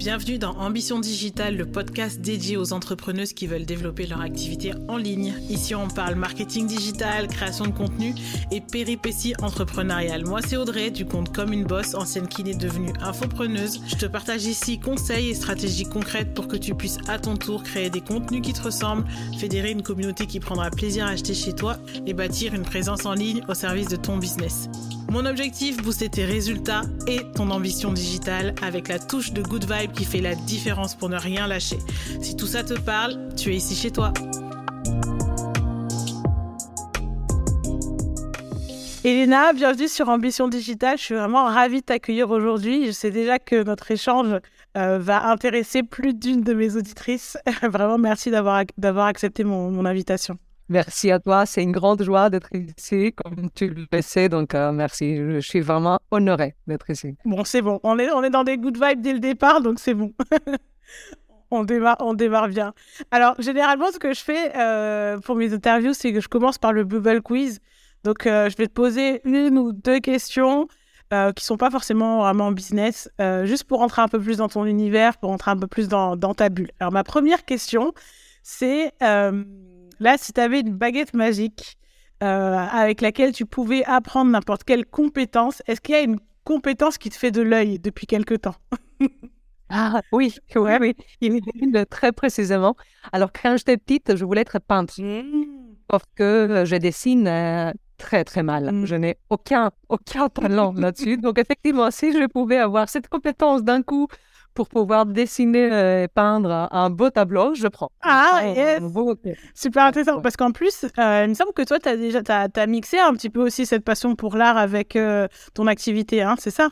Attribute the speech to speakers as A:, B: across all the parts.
A: Bienvenue dans Ambition Digitale, le podcast dédié aux entrepreneuses qui veulent développer leur activité en ligne. Ici, on parle marketing digital, création de contenu et péripéties entrepreneuriales. Moi, c'est Audrey, du compte Comme une Bosse, ancienne kiné devenue infopreneuse. Je te partage ici conseils et stratégies concrètes pour que tu puisses à ton tour créer des contenus qui te ressemblent, fédérer une communauté qui prendra plaisir à acheter chez toi et bâtir une présence en ligne au service de ton business. Mon objectif, booster tes résultats et ton ambition digitale avec la touche de good vibe qui fait la différence pour ne rien lâcher. Si tout ça te parle, tu es ici chez toi. Elena, bienvenue sur Ambition Digitale. Je suis vraiment ravie de t'accueillir aujourd'hui. Je sais déjà que notre échange euh, va intéresser plus d'une de mes auditrices. vraiment, merci d'avoir accepté mon invitation.
B: Merci à toi. C'est une grande joie d'être ici, comme tu le sais. Donc, euh, merci. Je suis vraiment honorée d'être ici.
A: Bon, c'est bon. On est, on est dans des good vibes dès le départ, donc c'est bon. on, démarre, on démarre bien. Alors, généralement, ce que je fais euh, pour mes interviews, c'est que je commence par le Bubble Quiz. Donc, euh, je vais te poser une ou deux questions qui ne sont pas forcément vraiment business, juste pour rentrer un peu plus dans ton univers, pour rentrer un peu plus dans ta bulle. Alors, ma première question, c'est Là, si tu avais une baguette magique euh, avec laquelle tu pouvais apprendre n'importe quelle compétence, est-ce qu'il y a une compétence qui te fait de l'œil depuis quelque temps?
B: Ah oui, ouais, oui, il très précisément. Alors quand j'étais petite, je voulais être peintre, mmh. sauf que euh, je dessine euh, très très mal. Mmh. Je n'ai aucun aucun talent là-dessus. Donc effectivement, si je pouvais avoir cette compétence d'un coup pour pouvoir dessiner et peindre un beau tableau, je prends.
A: Ah, yes. Super intéressant. Parce qu'en plus, euh, il me semble que toi, tu as déjà as, mixé un petit peu aussi cette passion pour l'art avec euh, ton activité, hein, c'est ça?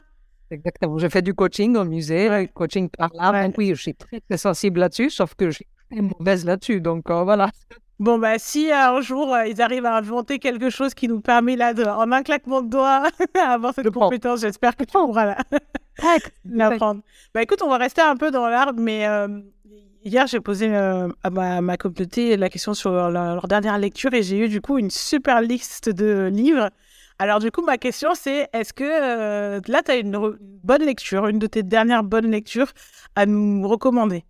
B: Exactement. Je fais du coaching au musée, coaching par l'art. Oui, je suis très, très sensible là-dessus, sauf que je suis très mauvaise là-dessus. Donc euh, voilà.
A: Bon, bah, si un jour ils arrivent à inventer quelque chose qui nous permet là, de, en un claquement de doigts, avoir cette compétence, j'espère que tu pourras là. l'apprendre. Bah écoute, on va rester un peu dans l'art, mais euh, hier j'ai posé euh, à ma, ma, communauté la question sur leur, dernière lecture et j'ai eu du coup une super liste de livres. Alors du coup, ma question c'est, est-ce que euh, là, tu as une bonne lecture, une de tes dernières bonnes lectures à nous recommander?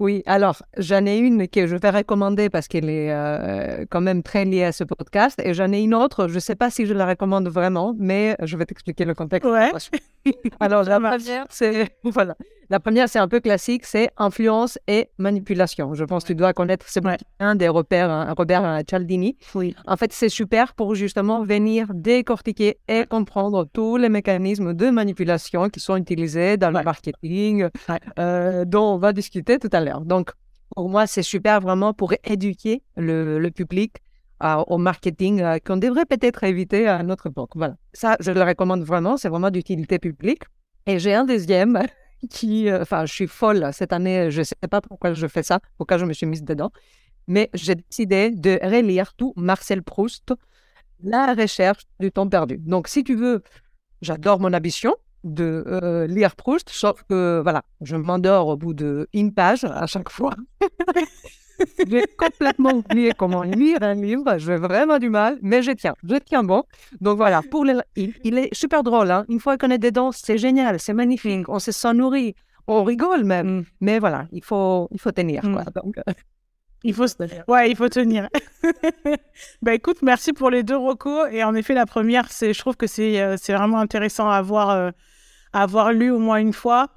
B: Oui, alors j'en ai une que je vais recommander parce qu'elle est euh, quand même très liée à ce podcast et j'en ai une autre, je ne sais pas si je la recommande vraiment, mais je vais t'expliquer le contexte.
A: Ouais.
B: alors la première, c'est voilà, la première, c'est un peu classique, c'est influence et manipulation. Je pense que tu dois connaître ce un des repères, hein, Robert Cialdini.
A: Oui.
B: En fait, c'est super pour justement venir décortiquer et comprendre tous les mécanismes de manipulation qui sont utilisés dans le marketing, euh, dont on va discuter tout à l'heure. Donc, pour moi, c'est super vraiment pour éduquer le, public euh, au marketing euh, qu'on devrait peut-être éviter à notre époque. Voilà. Ça, je le recommande vraiment. C'est vraiment d'utilité publique. Et j'ai un deuxième euh, enfin, je suis folle cette année, je ne sais pas pourquoi je fais ça, pourquoi je me suis mise dedans, mais j'ai décidé de relire tout Marcel Proust, La recherche du temps perdu. Donc, si tu veux, j'adore mon ambition de euh, lire Proust, sauf que, voilà, je m'endors au bout d'une page à chaque fois. J'ai complètement oublié comment lire un livre. J'ai vraiment du mal, mais je tiens. Je tiens bon. Donc voilà, pour les... il, est super drôle. Hein. Une fois qu'on est dedans, c'est génial, c'est magnifique. On se sent nourri. On rigole même. Mm. Mais voilà, il faut, il faut tenir. Quoi. Mm. Donc, euh,
A: Il faut tenir. Ouais, il faut tenir. bah écoute, merci pour les deux recos. Et en effet, la première, c'est, je trouve que c'est, euh, c'est vraiment intéressant à euh, à avoir lu au moins une fois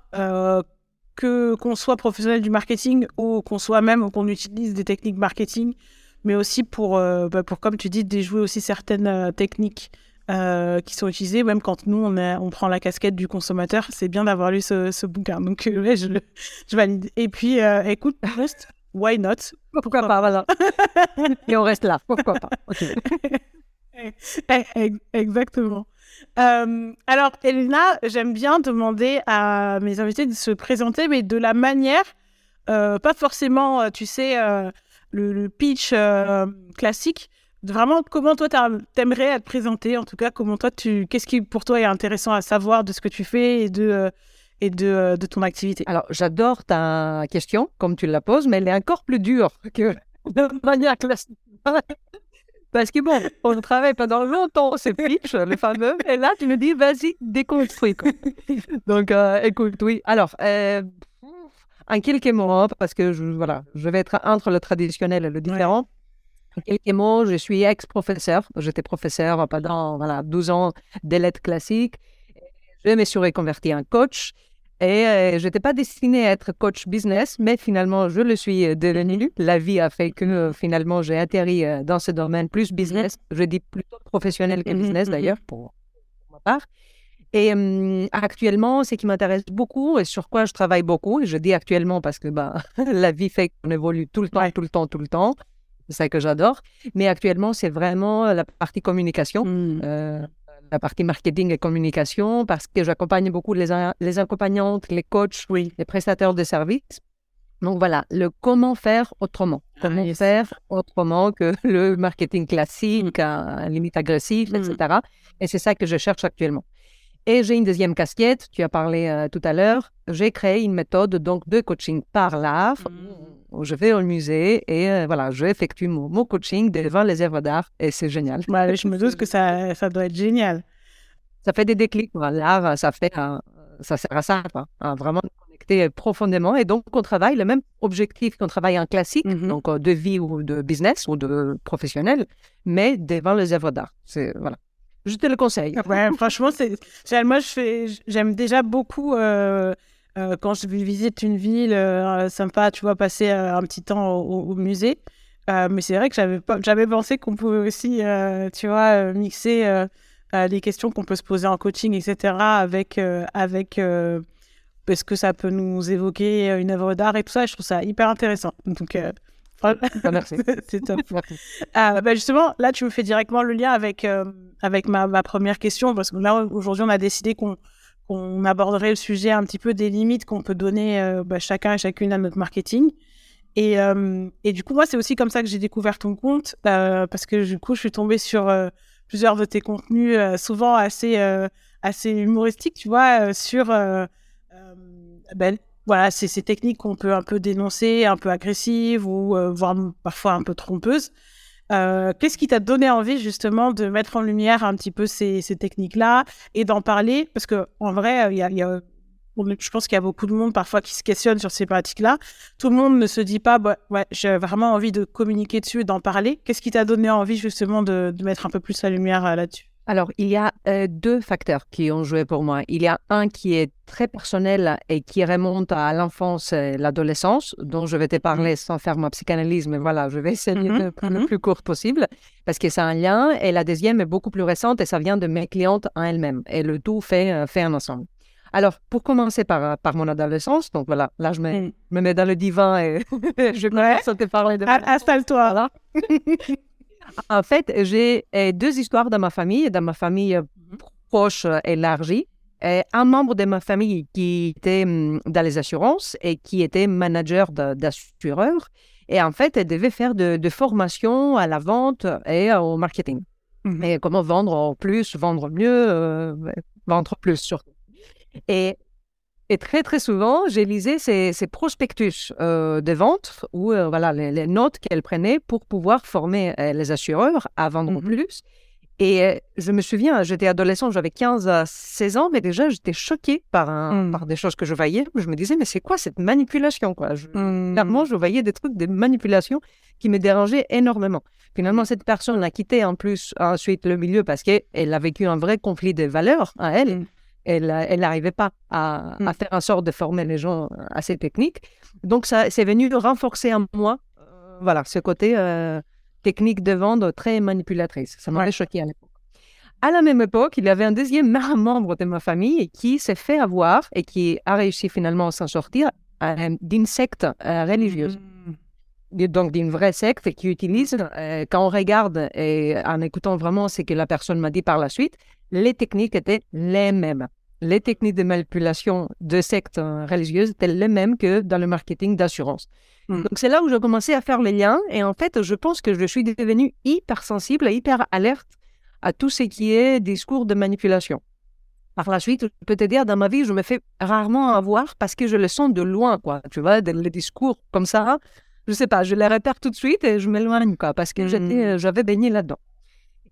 A: que qu'on soit professionnel du marketing ou qu'on soit même qu'on utilise des techniques marketing, mais aussi pour, euh, bah, pour comme tu dis, déjouer aussi certaines euh, techniques euh, qui sont utilisées, même quand nous, on, on prend la casquette du consommateur, c'est bien d'avoir lu ce, ce, bouquin. Donc, ouais, je, je, valide. Et puis, écoute, reste, why not?
B: Pourquoi, pas, voilà. Et on reste là, pourquoi pas?
A: Exactement. Euh, alors, Elena, j'aime bien demander à mes invités de se présenter, mais de la manière, euh, pas forcément, euh, tu sais, le, pitch classique. Vraiment, comment toi, t'aimerais te présenter En tout cas, comment toi, tu, qu'est-ce qui pour toi est intéressant à savoir de ce que tu fais et de et de, de ton activité?
B: Alors, j'adore ta question, comme tu la poses, mais elle est encore plus dure que de manière classique. Parce que bon, on travaille pendant longtemps, c'est pitch, les fameux, et là, tu me dis, vas-y, déconstruis. Donc, euh, écoute, oui. Alors, euh, en quelques mots, parce que je, voilà, je vais être entre le traditionnel et le différent. En quelques mots, je suis ex-professeur. J'étais professeur pendant voilà, 12 ans des lettres classiques. Je me suis reconverti en coach. Et euh, je n'étais pas destinée à être coach business, mais finalement, je le suis euh, devenu. La vie a fait que euh, finalement, j'ai atterri dans ce domaine plus mm-hmm. business. Je dis plutôt professionnel que mm-hmm, business mm-hmm. d'ailleurs, pour, ma part. Et actuellement, ce qui m'intéresse beaucoup et sur quoi je travaille beaucoup, et je dis actuellement parce que bah, la vie fait qu'on évolue tout le temps, tout le temps, tout le temps. C'est ça que j'adore. Mais actuellement, c'est vraiment la partie communication. Mm la partie marketing et communication parce que j'accompagne beaucoup les, les accompagnantes, les coachs, oui. les prestataires de services. Donc voilà, le comment faire autrement. Ah, comment faire autrement que le marketing classique, à, limite agressif, etc. Mm. Et c'est ça que je cherche actuellement. Et j'ai une deuxième casquette, tu as parlé euh, tout à l'heure. J'ai créé une méthode donc de coaching par l'art mm. où je vais au musée et euh, voilà, je effectue mon, coaching devant les œuvres d'art et c'est génial.
A: je me doute que ça, ça doit être génial.
B: Ça fait des déclics. L'art, ça fait, ça sert à ça, à vraiment connecter profondément. Et donc, on travaille le même objectif qu'on travaille en classique, mm-hmm. donc euh, de vie ou de business ou de professionnel, mais devant les œuvres d'art. C'est voilà. Je te le conseille.
A: Ouais, franchement, c'est, moi, je fais, j'aime déjà beaucoup euh, euh, quand je visite une ville euh, sympa, tu vois, passer un petit temps au, musée. mais c'est vrai que j'avais, j'avais pensé qu'on pouvait aussi, tu vois, mixer les questions qu'on peut se poser en coaching, etc., avec, avec parce que ça peut nous évoquer une œuvre d'art et tout ça. Et je trouve ça hyper intéressant. Donc,
B: merci.
A: c'est top. Ah, bah, justement, là, tu me fais directement le lien avec, euh, avec ma, ma, première question, parce que là, aujourd'hui, on a décidé qu'on qu'on aborderait le sujet un petit peu des limites qu'on peut donner euh, bah, chacun et chacune à notre marketing. Et, euh, et du coup, moi, c'est aussi comme ça que j'ai découvert ton compte, parce que du coup, je suis tombée sur plusieurs de tes contenus, souvent assez, assez humoristiques, tu vois, sur ben, voilà, c'est ces techniques qu'on peut un peu dénoncer, un peu agressives ou euh, voire parfois un peu trompeuses. Euh, qu'est-ce qui t'a donné envie justement de mettre en lumière un petit peu ces, techniques-là et d'en parler? Parce que en vrai, il y a, je pense qu'il y a beaucoup de monde parfois qui se questionne sur ces pratiques-là. Tout le monde ne se dit pas, bah, ouais, j'ai vraiment envie de communiquer dessus et d'en parler. Qu'est-ce qui t'a donné envie justement de, de, mettre un peu plus la lumière euh, là-dessus?
B: Alors, il y a euh, deux facteurs qui ont joué pour moi. Il y a un qui est très personnel et qui remonte à l'enfance et l'adolescence, dont je vais te parler sans faire ma psychanalyse, mais voilà, je vais essayer de mm-hmm, le mm-hmm. plus court possible, parce que c'est un lien. Et la deuxième est beaucoup plus récente et ça vient de mes clientes en elles-mêmes. Et le tout fait, euh, fait un ensemble. Alors, pour commencer par, par mon adolescence, donc voilà, là, je me, mm. me mets dans le divan et je commence à te parler de...
A: Installe-toi. Voilà.
B: En fait, j'ai euh, deux histoires dans ma famille, dans ma famille euh, mhm. proche euh, élargie. un membre de ma famille qui était hum, dans les assurances et qui était manager d'assureur. Et en fait, elle devait faire de, de formation à la vente et au marketing. Mhm. Et comment vendre plus, vendre mieux, vendre plus surtout. Et et très, très souvent, j'ai lisé ces, prospectus euh, de vente ou euh, voilà, les, notes qu'elle prenait pour pouvoir former euh, les assureurs à vendre mmh plus. Et je me souviens, j'étais adolescente, j'avais 15 à 16 ans, mais déjà, j'étais choquée par, un, mmh. par des choses que je voyais. Je me disais, mais c'est quoi cette manipulation quoi? Je, mmh. Clairement, je voyais des trucs, des manipulations qui me dérangeaient énormément. Finalement, cette personne a quitté en plus ensuite le milieu parce qu'elle a vécu un vrai conflit de valeurs à elle elle n'arrivait pas à, à, faire en sorte de former les gens à ces techniques. Donc, ça c'est venu renforcer en moi euh, voilà, ce côté euh, technique de vente très manipulatrice. Ça m'avait choqué à l'époque. À la même époque, il y avait un deuxième membre de ma famille qui s'est fait avoir et qui a réussi finalement à s'en sortir euh, d'une secte religieuse. Hmm. Donc, d'une vraie secte qui utilise, quand on regarde et en écoutant vraiment ce que la personne m'a dit par la suite, les techniques étaient les mêmes. Les techniques de manipulation de sectes religieuses étaient les mêmes que dans le marketing d'assurance. Hmm. Donc c'est là où j'ai commencé à faire les liens et en fait je pense que je suis devenue hyper sensible hyper alerte à tout ce qui est discours de manipulation. Par la suite, je peux te dire, dans ma vie, je me fais rarement avoir parce que je le sens de loin, quoi. Tu vois, les discours comme ça, je sais pas, je les repère tout de suite et je m'éloigne, quoi, parce que hmm. j'avais baigné là-dedans.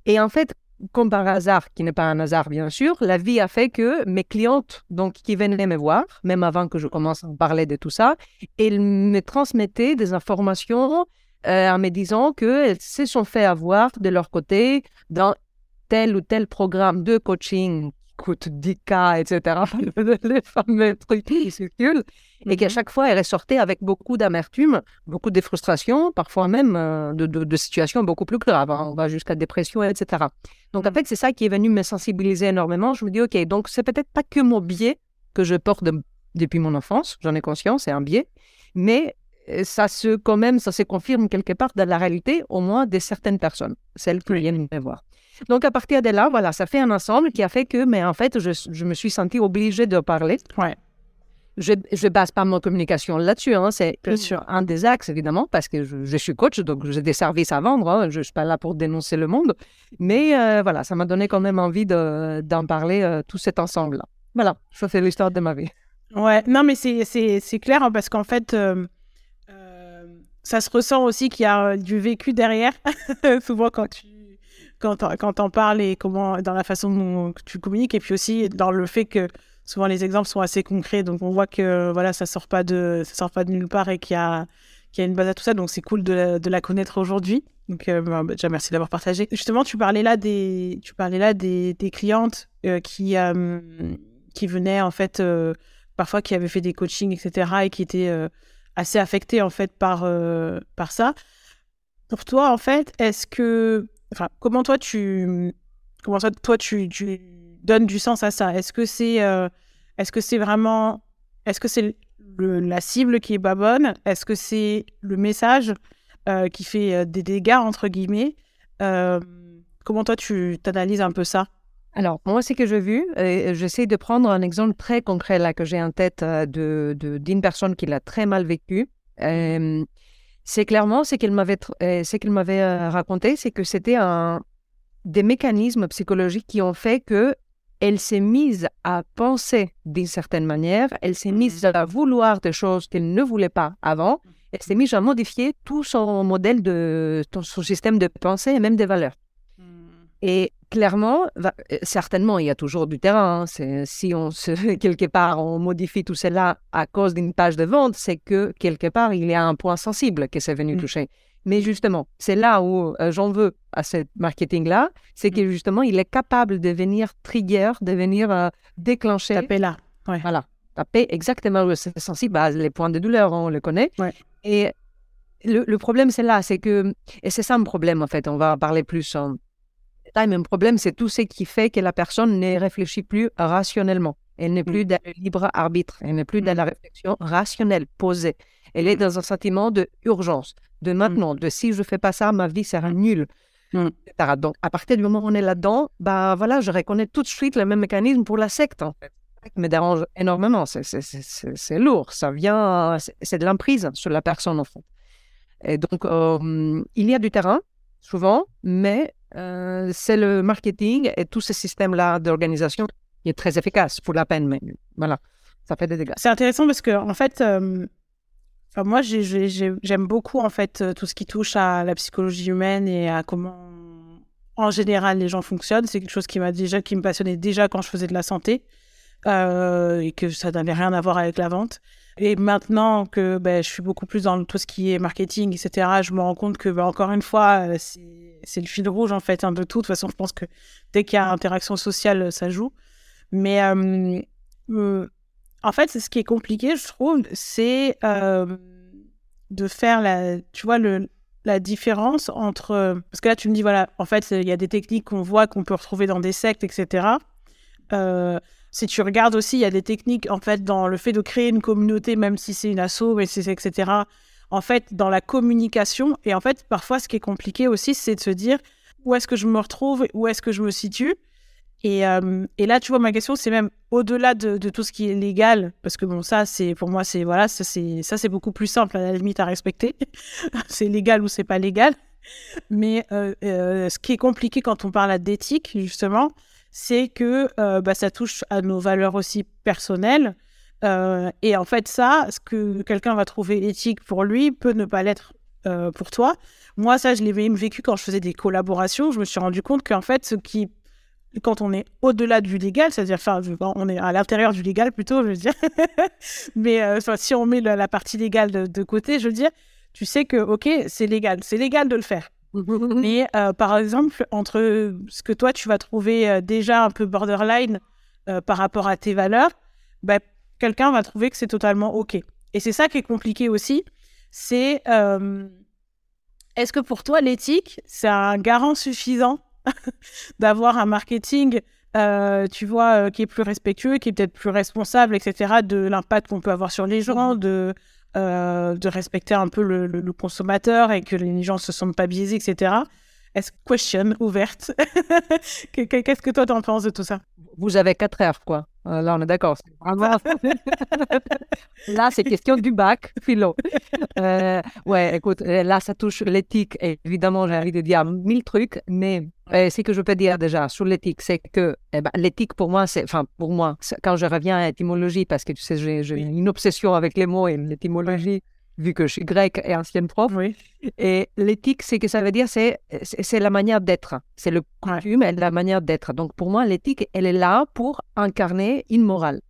B: Et en fait, comme par hasard, qui n'est pas un hasard bien sûr, la vie a fait que mes clientes, donc qui venaient me voir, même avant que je commence à parler de tout ça, elles me transmettaient des informations euh, en me disant qu'elles se sont fait avoir de leur côté dans tel ou tel programme de coaching coûte 10K, etc. les fameux trucs qui circulent. Et qu'à mhm. chaque fois, elle ressortait avec beaucoup d'amertume, beaucoup de frustration, parfois même euh, de, situations beaucoup plus graves. Hein. On va jusqu'à dépression, etc. Donc, en mhm. fait, c'est ça qui est venu me sensibiliser énormément. Je me dis, OK, donc c'est peut-être pas que mon biais que je porte depuis mon enfance, j'en ai conscience, c'est un biais, mais euh, ça se, quand même, ça se confirme quelque part dans la réalité, au moins de certaines personnes, celles qui viennent me voir. Donc, à partir de là, voilà, ça fait un ensemble qui a fait que, mais en fait, je, je me suis sentie obligée de parler.
A: Ouais.
B: Je ne base pas ma communication là-dessus. Hein. C'est un des axes, évidemment, parce que je, suis coach, donc j'ai des services à vendre. Hein. Je ne suis pas là pour dénoncer le monde. Mais euh, voilà, ça m'a donné quand même envie d'en parler, euh, tout cet ensemble-là. Voilà, ça c'est l'histoire de ma vie.
A: Ouais, non, mais c'est clair, hein, parce qu'en fait, euh, ça se ressent aussi qu'il y a du vécu derrière. Souvent, quand tu quand on parles et comment dans la façon dont tu communiques et puis aussi dans le fait que souvent les exemples sont assez concrets donc on voit que voilà ça sort pas de ça sort pas de nulle part et qu'il y a qu'il y a une base à tout ça donc c'est cool de la, de la connaître aujourd'hui. Donc euh, bah, déjà merci d'avoir partagé. Justement tu parlais là des tu parlais là des, clientes euh, qui euh, qui venaient en fait parfois qui avaient fait des coachings etc et qui étaient assez affectées en fait par par ça. Pour toi en fait est-ce que Enfin, comment toi tu, comment toi tu, tu donnes du sens à ça. Est-ce que c'est, euh, est-ce vraiment, est-ce que c'est la cible qui est pas bonne? Est-ce que c'est le message euh, qui fait euh, des dégâts entre guillemets? Comment toi tu t'analyses un peu ça?
B: Alors, moi, ce que j'ai vu, j'essaie de prendre un exemple très concret là que j'ai en tête de, d'une personne qui l'a très mal vécu. C'est clairement ce qu'il m'avait, ce qu'il m'avait raconté, c'est que c'était un, des mécanismes psychologiques qui ont fait que elle s'est mise à penser d'une certaine manière, elle s'est mise mmh. à vouloir des choses qu'elle ne voulait pas avant, elle s'est mise à modifier tout son modèle de son système de pensée et même des valeurs. Mmh. Et clairement, euh, certainement, il y a toujours du terrain. Hein. Si on se, quelque part, on modifie tout cela à cause d'une page de vente, c'est que quelque part, il y a un point sensible qui s'est venu mm. toucher. Mais justement, c'est là où euh, j'en veux à ce marketing-là, c'est mm. que justement, il est capable de venir trigger, de venir euh, déclencher.
A: Taper là.
B: Voilà. Taper exactement où c'est sensible. Bah, les points de douleur, on le connaît. Et le, le problème, c'est là, c'est que, et c'est ça mon problème en fait, on va en parler plus en, mais le problème, c'est tout ce qui fait que la personne ne réfléchit plus rationnellement. Elle n'est plus mm. dans le libre arbitre. Elle n'est plus dans la mm. réflexion rationnelle, posée. Elle est mm. dans un sentiment de urgence, de maintenant, de si je ne fais pas ça, ma vie sera nulle. Donc, à partir du moment où on est là-dedans, bah voilà, je reconnais tout de suite le même mécanisme pour la secte, en fait. Ça me dérange énormément. C'est lourd. Ça vient, c'est de l'emprise sur la personne, en fait. Et donc, euh, il y a du terrain, souvent, mais euh, c'est le marketing et tout ce système-là d'organisation qui est très efficace pour la peine, mais voilà, ça fait des dégâts.
A: C'est intéressant parce que, en fait, euh, moi, j'aime beaucoup, en fait, euh, tout ce qui touche à la psychologie humaine et à comment, en général, les gens fonctionnent. C'est quelque chose qui m'a déjà, qui me passionnait déjà quand je faisais de la santé et que ça n'avait rien à voir avec la vente. Et maintenant que ben, je suis beaucoup plus dans tout ce qui est marketing, etc., je me rends compte que, ben, encore une fois, euh, c'est le fil rouge, en fait, peu tout. De toute façon, je pense que dès qu'il y a interaction sociale, ça joue. Mais euh, euh, en fait, ce qui est compliqué, je trouve, c'est de faire la, tu vois, le, la différence entre... Parce que là, tu me dis, voilà, en fait, il y a des techniques qu'on voit, qu'on peut retrouver dans des sectes, etc. Euh, si tu regardes aussi, il y a des techniques en fait dans le fait de créer une communauté, même si c'est une asso, etc. En fait, dans la communication. Et en fait, parfois, ce qui est compliqué aussi, c'est de se dire où est-ce que je me retrouve, où est-ce que je me situe? Et, euh, et, là, tu vois, ma question, c'est même au-delà de, tout ce qui est légal, parce que bon, ça, c'est pour moi, c'est voilà, ça, c'est beaucoup plus simple à la limite à respecter. c'est légal ou c'est pas légal. Mais euh, euh, ce qui est compliqué quand on parle d'éthique, justement, c'est que bah, ça touche à nos valeurs aussi personnelles. Et en fait, ça, ce que quelqu'un va trouver éthique pour lui peut ne pas l'être pour toi. Moi, ça, je l'ai vécu quand je faisais des collaborations. Je me suis rendu compte qu'en fait, ce qui quand on est au-delà du légal, c'est-à-dire, enfin, on est à l'intérieur du légal plutôt, je veux dire. Mais euh, si on met la, partie légale de, côté, je veux dire, tu sais que, ok, c'est légal, c'est légal de le faire. Mais euh, par exemple, entre ce que toi, tu vas trouver euh, déjà un peu borderline par rapport à tes valeurs, bah, quelqu'un va trouver que c'est totalement ok. Et c'est ça qui est compliqué aussi, c'est est-ce que pour toi, l'éthique, c'est un garant suffisant d'avoir un marketing, euh, tu vois, euh, qui est plus respectueux, qui est peut-être plus responsable, etc., de l'impact qu'on peut avoir sur les gens, mmh de, euh, de respecter un peu le, consommateur et que les gens ne se sentent pas biaisés, etc. Est-ce question ouverte? Qu'est-ce que toi, tu en penses de tout ça?
B: Vous avez quatre heures, quoi. Là, on est d'accord. là, c'est question du bac, philo. Euh, ouais, écoute, là, ça touche l'éthique. Évidemment, j'ai envie de dire mille trucs, mais euh, ce que je peux dire déjà sur l'éthique, c'est que eh ben, l'éthique, pour moi, c'est, enfin, pour moi, quand je reviens à l'étymologie, parce que tu sais, j'ai une obsession avec les mots et l'étymologie, vu que je suis grec et ancienne prof. Oui. Et l'éthique, c'est que ça veut dire, c'est, c'est la manière d'être. C'est le coutume et la manière d'être. Donc, pour moi, l'éthique, elle est là pour incarner une morale.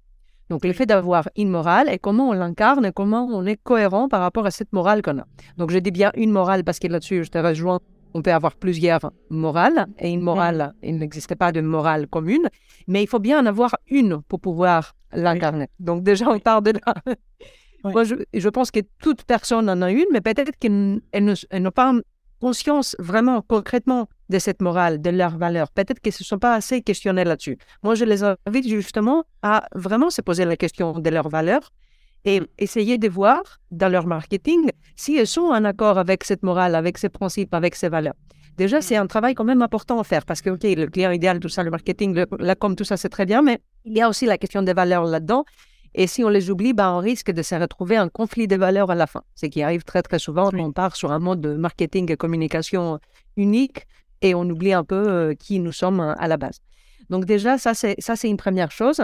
B: Donc, le fait d'avoir une morale et comment on l'incarne et comment on est cohérent par rapport à cette morale qu'on a. Donc, je dis bien une morale parce que là-dessus, je te rejoins. On peut avoir plusieurs morales et une morale, il n'existe pas de morale commune, mais il faut bien en avoir une pour pouvoir l'incarner. Donc déjà, on part de là. Moi, je, pense que toute personne en a une, mais peut-être qu'elle n'a pas conscience vraiment concrètement de cette morale, de leurs valeurs. Peut-être qu'elles ne se sont pas assez questionnées là-dessus. Moi, je les invite justement à vraiment se poser la question de leurs valeurs et essayer de voir dans leur marketing si elles sont en accord avec cette morale, avec ces principes, avec ces valeurs. Déjà, c'est un travail quand même important à faire parce que, OK, le client idéal, tout ça, le marketing, la com, tout ça, c'est très bien, mais il y a aussi la question des valeurs là-dedans et si on les oublie, ben, on risque de se retrouver en conflit de valeurs à la fin. Ce qui arrive très, très souvent on part sur un mode de marketing et communication unique et on oublie un peu euh, qui nous sommes euh, à la base. Donc déjà, ça, c'est, ça, c'est une première chose.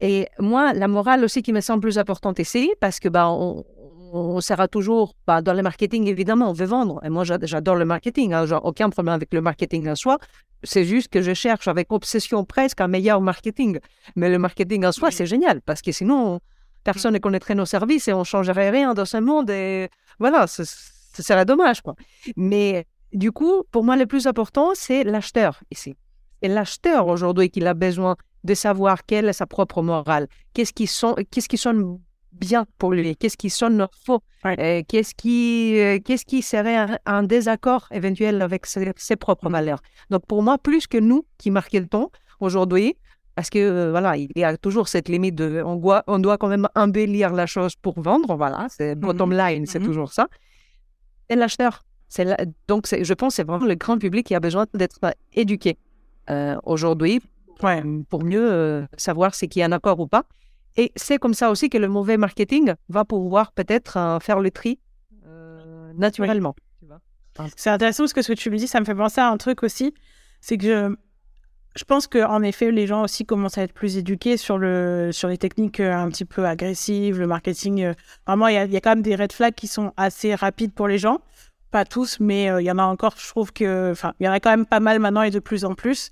B: Et moi, la morale aussi qui me semble plus importante ici, parce que ben, on, on sera toujours bah, dans le marketing, évidemment, on veut vendre. Et moi, j'adore le marketing. Hein, aucun problème avec le marketing en soi. C'est juste que je cherche avec obsession presque un meilleur marketing. Mais le marketing en soi, c'est génial parce que sinon, personne ne connaîtrait nos services et on ne changerait rien dans ce monde. Et voilà, ce, serait dommage. Quoi. Mais du coup, pour moi, le plus important, c'est l'acheteur ici. Et l'acheteur aujourd'hui qui a besoin de savoir quelle est sa propre morale, qu'est-ce qui, sont, qu'est-ce qui sonne bien pour lui, qu'est-ce qui sonne faux, euh, qu'est-ce qui, euh, qu'est-ce qui serait un, désaccord éventuel avec ses, propres valeurs? Donc pour moi, plus que nous qui marketons aujourd'hui, parce que euh, voilà, il y a toujours cette limite de, on doit, on doit quand même embellir la chose pour vendre, voilà, c'est mm-hmm. bottom line, c'est mm-hmm. toujours ça. Et l'acheteur, c'est donc je pense c'est vraiment le grand public qui a besoin d'être éduqué aujourd'hui pour mieux savoir ce qui est un accord ou pas. Et c'est comme ça aussi que le mauvais marketing va pouvoir peut-être euh, faire le tri euh, naturellement.
A: C'est intéressant parce que ce que tu me dis, ça me fait penser à un truc aussi. C'est que je, je pense qu'en effet, les gens aussi commencent à être plus éduqués sur, le, sur les techniques euh, un petit peu agressives, le marketing. Vraiment, il y, y, a quand même des red flags qui sont assez rapides pour les gens. Pas tous, mais il y en a encore, je trouve que. Enfin, il y en a quand même pas mal maintenant et de plus en plus.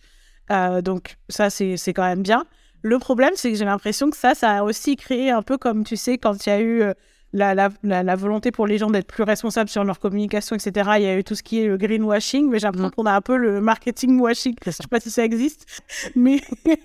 A: donc, ça, c'est quand même bien. Le problème, c'est que j'ai l'impression que ça, ça a aussi créé un peu comme, tu sais, quand il y a eu euh, la, la, la, volonté pour les gens d'être plus responsables sur leur communication, etc. Il y a eu tout ce qui est le greenwashing, mais j'ai l'impression mm. qu'on a un peu le marketing washing. Je sais pas si ça existe, mais...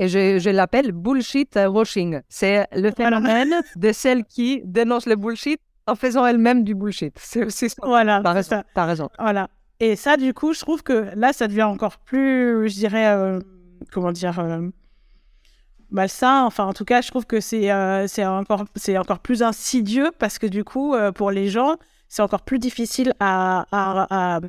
B: Et je, je l'appelle bullshit washing. C'est le phénomène de celles qui dénoncent le bullshit en faisant elles-mêmes du bullshit. C'est ça.
A: Voilà.
B: T'as raison. As raison.
A: Voilà. Et ça, du coup, je trouve que là, ça devient encore plus, je dirais... Euh, comment dire, euh, malsain. Enfin, en tout cas, je trouve que c'est euh, encore, encore plus insidieux parce que du coup, euh, pour les gens, c'est encore plus difficile à, à,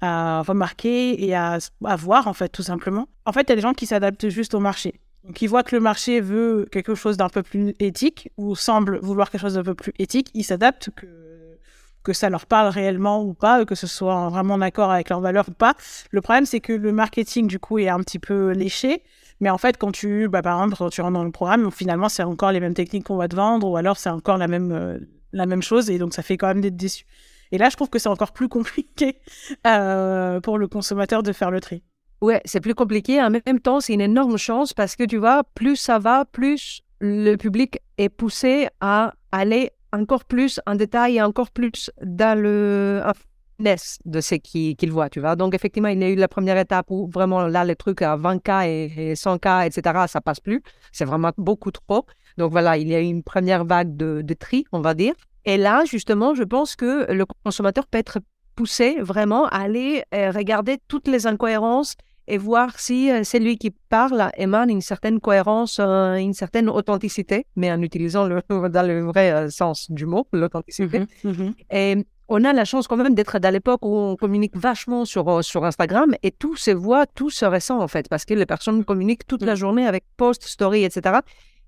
A: à, remarquer et à, à, voir, en fait, tout simplement. En fait, il y a des gens qui s'adaptent juste au marché. Donc, ils voient que le marché veut quelque chose d'un peu plus éthique ou semble vouloir quelque chose d'un peu plus éthique. Ils s'adaptent que, que ça leur parle réellement ou pas, que ce soit vraiment en accord avec leurs valeurs ou pas. Le problème, c'est que le marketing, du coup, est un petit peu léché. Mais en fait, quand tu, bah, par exemple, quand tu rentres dans le programme, finalement, c'est encore les mêmes techniques qu'on va te vendre, ou alors c'est encore la même, euh, la même chose, et donc ça fait quand même d'être déçu. Et là, je trouve que c'est encore plus compliqué euh, pour le consommateur de faire le tri.
B: Ouais, c'est plus compliqué. En même temps, c'est une énorme chance parce que tu vois, plus ça va, plus le public est poussé à aller encore plus en détail et encore plus dans le de ce qu'il voit, tu vois. Donc, effectivement, il y a eu la première étape où vraiment là, les trucs à 20K et, 100K, etc., ça passe plus. C'est vraiment beaucoup trop. Donc, voilà, il y a eu une première vague de, de tri, on va dire. Et là, justement, je pense que le consommateur peut être poussé vraiment à aller euh, regarder toutes les incohérences et voir si euh, celui qui parle émane une certaine cohérence, euh, une certaine authenticité, mais en utilisant le, dans le vrai sens du mot, l'authenticité. Mmh mmh et on a la chance quand même d'être à l'époque où on communique vachement sur, euh, sur Instagram et tout se voit, tout se ressent en fait, parce que les personnes communiquent toute la journée avec post, story, etc.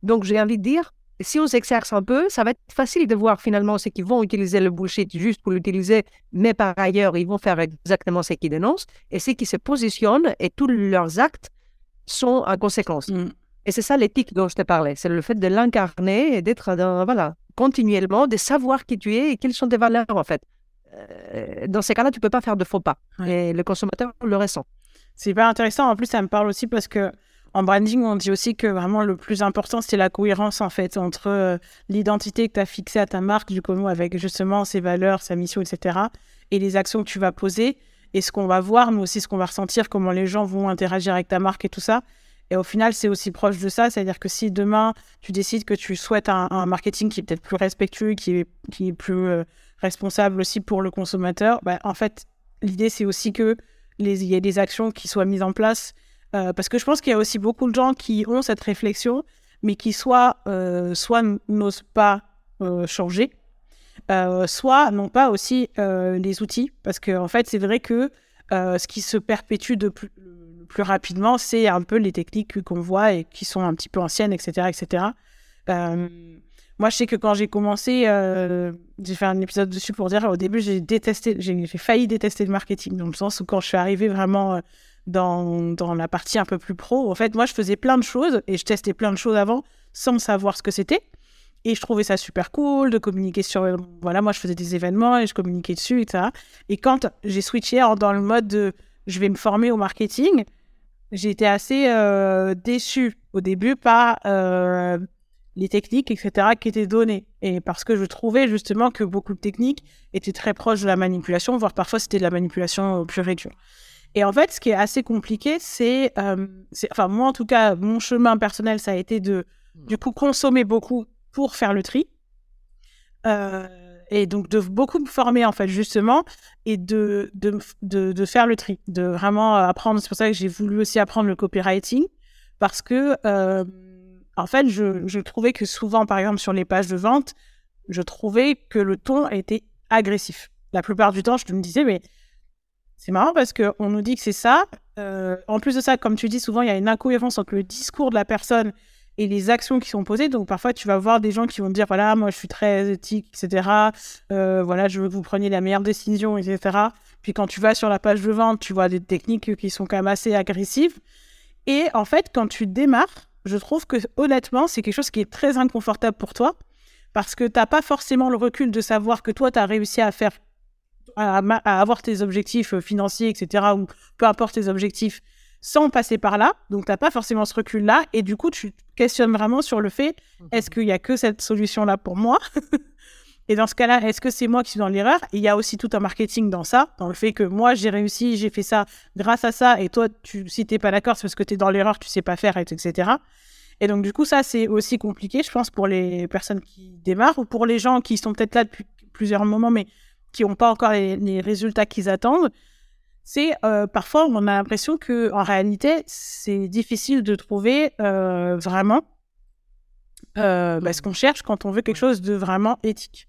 B: Donc j'ai envie de dire, si on s'exerce un peu, ça va être facile de voir finalement ceux qui vont utiliser le bullshit juste pour l'utiliser, mais par ailleurs, ils vont faire exactement ce qu'ils dénoncent, et ceux qui se positionnent et tous leurs actes sont en conséquence. Mm. Et c'est ça l'éthique dont je te parlais, c'est le fait de l'incarner et d'être dans, voilà, continuellement, de savoir qui tu es et quelles sont tes valeurs, en fait. Euh, dans ces cas-là, tu peux pas faire de faux pas. Et le consommateur le ressent.
A: C'est hyper intéressant. En plus, ça me parle aussi parce que en branding, on dit aussi que vraiment le plus important, c'est la cohérence en fait entre euh, l'identité que tu as fixée à ta marque, du coup, avec justement ses valeurs, sa mission, etc. et les actions que tu vas poser et ce qu'on va voir, mais aussi ce qu'on va ressentir, comment les gens vont interagir avec ta marque et tout ça. Et au final, c'est aussi proche de ça. C'est-à-dire que si demain, tu décides que tu souhaites un, marketing qui est peut-être plus respectueux, qui est, qui plus euh, responsable aussi pour le consommateur, bah, en fait, l'idée, c'est aussi que les, y ait des actions qui soient mises en place. Euh, parce que je pense qu'il y a aussi beaucoup de gens qui ont cette réflexion, mais qui soit, euh, soit n'osent pas changer, soit n'ont pas aussi les outils. Parce qu'en en fait, c'est vrai que ce qui se perpétue de plus rapidement, c'est un peu les techniques qu'on voit et qui sont un petit peu anciennes, etc. etc. Euh, moi, je sais que quand j'ai commencé, euh, j'ai fait un épisode dessus pour dire au début, j'ai détesté, j'ai failli détester le marketing, dans le sens où quand je suis arrivée vraiment euh, dans, la partie un peu plus pro, en fait, moi, je faisais plein de choses et je testais plein de choses avant sans savoir ce que c'était. Et je trouvais ça super cool de communiquer sur. Voilà, moi, je faisais des événements et je communiquais dessus, etc. Et quand j'ai switché dans le mode de je vais me former au marketing, j'ai été assez euh, déçue au début par euh, les techniques, etc., qui étaient données. Et parce que je trouvais justement que beaucoup de techniques étaient très proches de la manipulation, voire parfois c'était de la manipulation pure et dure. Et en fait, ce qui est assez compliqué, c'est, euh, enfin moi en tout cas, mon chemin personnel, ça a été de, du coup, consommer beaucoup pour faire le tri. Euh, et donc de beaucoup me former en fait justement et de, de, de, faire le tri, de vraiment apprendre. C'est pour ça que j'ai voulu aussi apprendre le copywriting parce que euh, en fait je, je, trouvais que souvent par exemple sur les pages de vente, je trouvais que le ton était agressif. La plupart du temps, je me disais mais c'est marrant parce qu'on nous dit que c'est ça. Euh, en plus de ça, comme tu dis, souvent il y a une incohérence entre le discours de la personne et les actions qui sont posées. Donc parfois, tu vas voir des gens qui vont dire, voilà, moi je suis très éthique, etc. Euh, voilà, je veux que vous preniez la meilleure décision, etc. Puis quand tu vas sur la page de vente, tu vois des techniques qui sont quand même assez agressives. Et en fait, quand tu démarres, je trouve que honnêtement, c'est quelque chose qui est très inconfortable pour toi parce que tu n'as pas forcément le recul de savoir que toi, tu as réussi à faire, à, avoir tes objectifs financiers, etc. ou peu importe tes objectifs sans passer par là. Donc, tu n'as pas forcément ce recul-là. Et du coup, tu questionnes vraiment sur le fait, est-ce qu'il n'y a que cette solution-là pour moi? Et dans ce cas-là, est-ce que c'est moi qui suis dans l'erreur? Il y a aussi tout un marketing dans ça, dans le fait que moi, j'ai réussi, j'ai fait ça grâce à ça, et toi, tu, si tu n'es pas d'accord, c'est parce que tu es dans l'erreur, tu sais pas faire, etc. Et donc, du coup, ça, c'est aussi compliqué, je pense, pour les personnes qui démarrent ou pour les gens qui sont peut-être là depuis plusieurs moments, mais qui n'ont pas encore les résultats qu'ils attendent c'est euh, parfois on a l'impression que en réalité c'est difficile de trouver euh, vraiment euh, bah, ce qu'on cherche quand on veut quelque chose de vraiment éthique.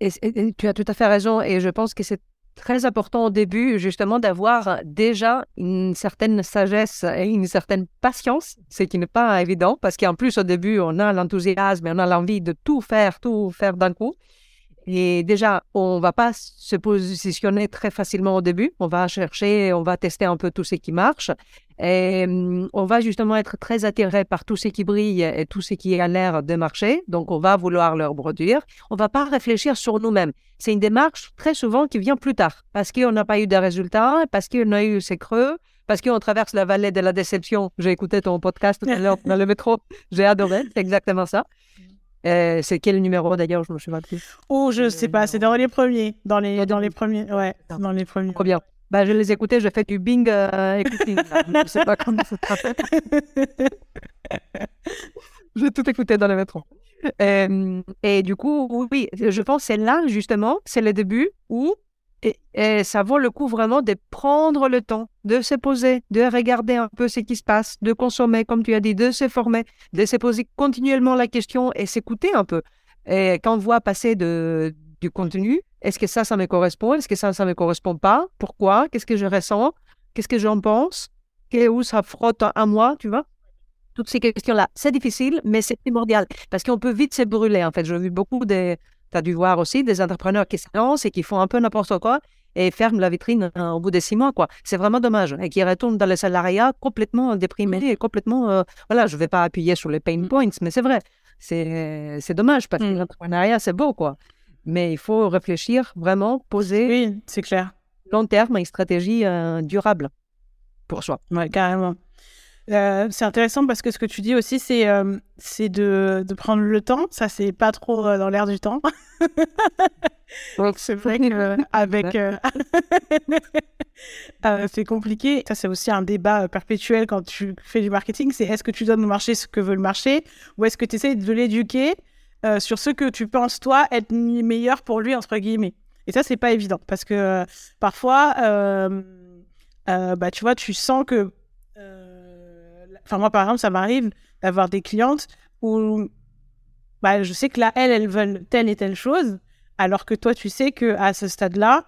B: Et, tu as tout à fait raison et je pense que c'est très important au début justement d'avoir déjà une certaine sagesse et une certaine patience, ce qui n'est pas évident parce qu'en plus au début on a l'enthousiasme et on a l'envie de tout faire, tout faire d'un coup. Et déjà, on va pas se positionner très facilement au début. On va chercher, on va tester un peu tout ce qui marche. Et hum, on va justement être très attiré par tout ce qui brille et tout ce qui a l'air de marcher. Donc, on va vouloir leur produire. On va pas réfléchir sur nous-mêmes. C'est une démarche très souvent qui vient plus tard parce qu'on n'a pas eu de résultats, parce qu'on a eu ces creux, parce qu'on traverse la vallée de la déception. J'ai écouté ton podcast tout à l'heure dans le métro. J'ai adoré. C'est exactement ça. Euh, c'est quel numéro d'ailleurs? Je me souviens plus.
A: Oh, je sais pas. C'est dans les premiers. Dans les, dans les premiers. Ouais, dans les premiers.
B: Trop bien. Bah, je les écoutais, je fais du Bing euh, écouting. je sais pas comment ça s'appelle. J'ai tout écouté dans le métro. Euh, et du coup, oui, je pense que c'est là, justement, c'est le début où et, ça vaut le coup vraiment de prendre le temps, de se poser, de regarder un peu ce qui se passe, de consommer, comme tu as dit, de se former, de se poser continuellement la question et s'écouter un peu. Et quand on voit passer du contenu, est-ce que ça, ça me correspond? Est-ce que ça, ça me correspond pas? Pourquoi? Qu'est-ce que je ressens? Qu'est-ce que j'en pense? Où ça frotte à moi, tu vois? Toutes ces questions-là, c'est difficile, mais c'est primordial parce qu'on peut vite se brûler. En fait, j'ai vu beaucoup de, tu as dû voir aussi des entrepreneurs qui se lancent et qui font un peu n'importe quoi et ferment la vitrine euh, au bout des six mois. quoi. C'est vraiment dommage. Et qui retournent dans le salariat complètement déprimés et complètement... Euh, voilà, je ne vais pas appuyer sur les pain mm. points, mais c'est vrai. C'est dommage parce que mm. l'entrepreneuriat, c'est beau, quoi. Mais il faut réfléchir vraiment, poser...
A: Oui, c'est clair.
B: Long terme, une stratégie euh, durable pour soi.
A: Oui, carrément. Euh, c'est intéressant parce que ce que tu dis aussi, c'est euh, de, de, prendre le temps. Ça, c'est pas trop euh, dans l'air du temps. c'est vrai qu'avec. c'est compliqué. Ça, c'est aussi un débat perpétuel quand tu fais du marketing. C'est est-ce que tu donnes au marché ce que veut le marché ou est-ce que tu essaies de l'éduquer sur ce que tu penses, toi, être meilleur pour lui, entre guillemets. Et ça, c'est pas évident parce que parfois, bah, tu vois, tu sens que Enfin, moi, par exemple, ça m'arrive d'avoir des clientes où bah, je sais que là, elles, elles veulent telle et telle chose, alors que toi, tu sais que à ce stade-là,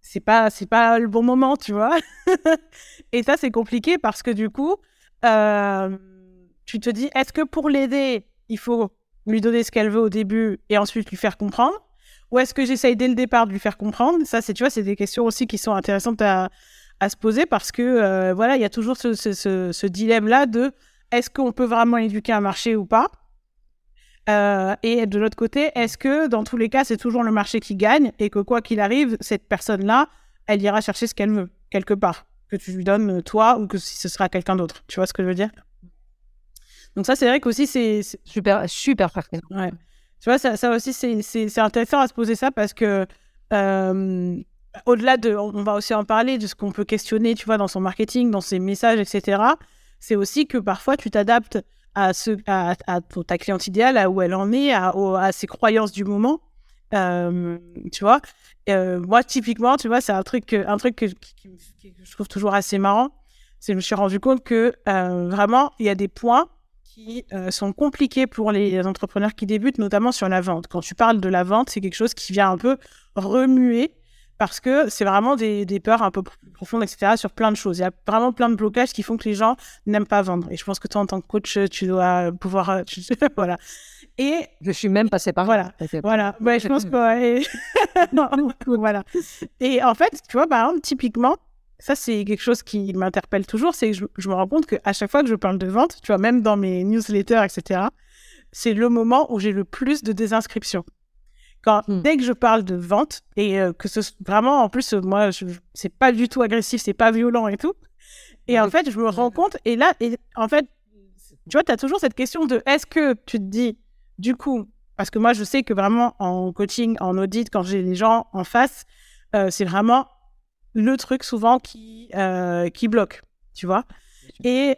A: c'est pas c'est pas le bon moment, tu vois. et ça, c'est compliqué parce que du coup, euh, tu te dis, est-ce que pour l'aider, il faut lui donner ce qu'elle veut au début et ensuite lui faire comprendre? Ou est-ce que j'essaye dès le départ de lui faire comprendre? Ça, c'est tu vois, c'est des questions aussi qui sont intéressantes à, à se poser parce que euh, voilà, il y a toujours ce, ce, dilemme-là de est-ce qu'on peut vraiment éduquer un marché ou pas? Euh, Et de l'autre côté, est-ce que dans tous les cas, c'est toujours le marché qui gagne et que quoi qu'il arrive, cette personne-là, elle ira chercher ce qu'elle veut quelque part, que tu lui donnes toi ou que si ce sera quelqu'un d'autre. Tu vois ce que je veux dire? Donc ça, c'est vrai qu'aussi c'est
B: super super pertinent.
A: Ouais. Tu vois, ça, ça aussi c'est intéressant à se poser ça parce que euh, au-delà de, on va aussi en parler de ce qu'on peut questionner, tu vois, dans son marketing, dans ses messages, etc. C'est aussi que parfois tu t'adaptes à, ce, à, ta cliente idéale, à où elle en est, à, à ses croyances du moment. Euh, tu vois, euh, moi typiquement, tu vois, c'est un truc, un truc que, je trouve toujours assez marrant. C'est je me suis rendu compte que euh, vraiment il y a des points qui sont compliqués pour les entrepreneurs qui débutent, notamment sur la vente. Quand tu parles de la vente, c'est quelque chose qui vient un peu remuer parce que c'est vraiment des, peurs un peu profondes, etc., sur plein de choses. Il y a vraiment plein de blocages qui font que les gens n'aiment pas vendre. Et je pense que toi, en tant que coach, tu dois pouvoir... Euh, voilà.
B: Et... Je suis même passée par
A: Voilà. Voilà. Ouais, je pense que... voilà. Et en fait, tu vois, par exemple, typiquement, ça, c'est quelque chose qui m'interpelle toujours, c'est que je, je, me rends compte qu'à chaque fois que je parle de vente, tu vois, même dans mes newsletters, etc., c'est le moment où j'ai le plus de désinscriptions. Quand, hmm. Dès que je parle de vente, et euh, que ce vraiment, en plus, euh, moi, c'est pas du tout agressif, c'est pas violent et tout. Et en fait, je me rends compte, et là, et, en fait, tu vois, tu as toujours cette question de est-ce que tu te dis, du coup, parce que moi, je sais que vraiment en coaching, en audit, quand j'ai les gens en face, euh, c'est vraiment le truc souvent qui, qui bloque, tu vois. Et,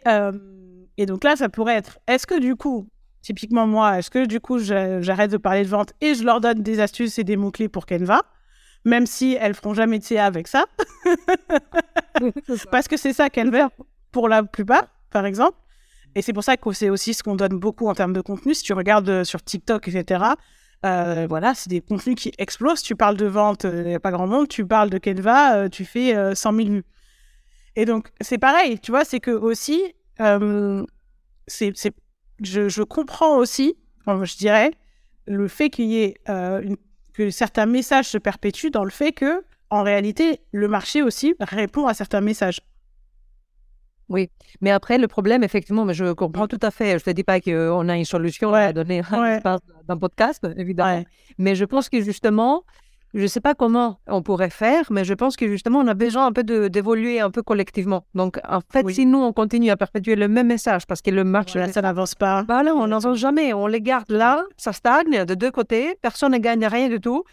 A: et donc là, ça pourrait être est-ce que du coup, Typiquement, moi, est-ce que du coup, j'arrête de parler de vente et je leur donne des astuces et des mots-clés pour Canva, même si elles feront jamais de CA avec ça? Parce que c'est ça veulent pour la plupart, par exemple. Et c'est pour ça que c'est aussi ce qu'on donne beaucoup en termes de contenu. Si tu regardes euh, sur TikTok, etc., euh, voilà, c'est des contenus qui explosent. Tu parles de vente, il euh, n'y a pas grand monde. Tu parles de Canva, tu fais 100 000 vues. Et donc, c'est pareil, tu vois, c'est que aussi, c'est je, comprends aussi, je dirais, le fait qu'il y ait euh, que certains messages se perpétuent dans le fait que, en réalité, le marché aussi répond à certains messages.
B: Oui, mais après, le problème, effectivement, mais je comprends tout à fait. Je ne te dis pas qu'on a une solution à donner dans le podcast, évidemment. Mais je pense que justement, je ne sais pas comment on pourrait faire, mais je pense que justement, on a besoin un peu d'évoluer un peu collectivement. Donc, en fait, si nous, on continue à perpétuer le même message parce que le marché...
A: ça n'avance pas.
B: Voilà, on n'avance jamais. On les garde là, ça stagne de deux côtés, personne ne gagne rien du tout.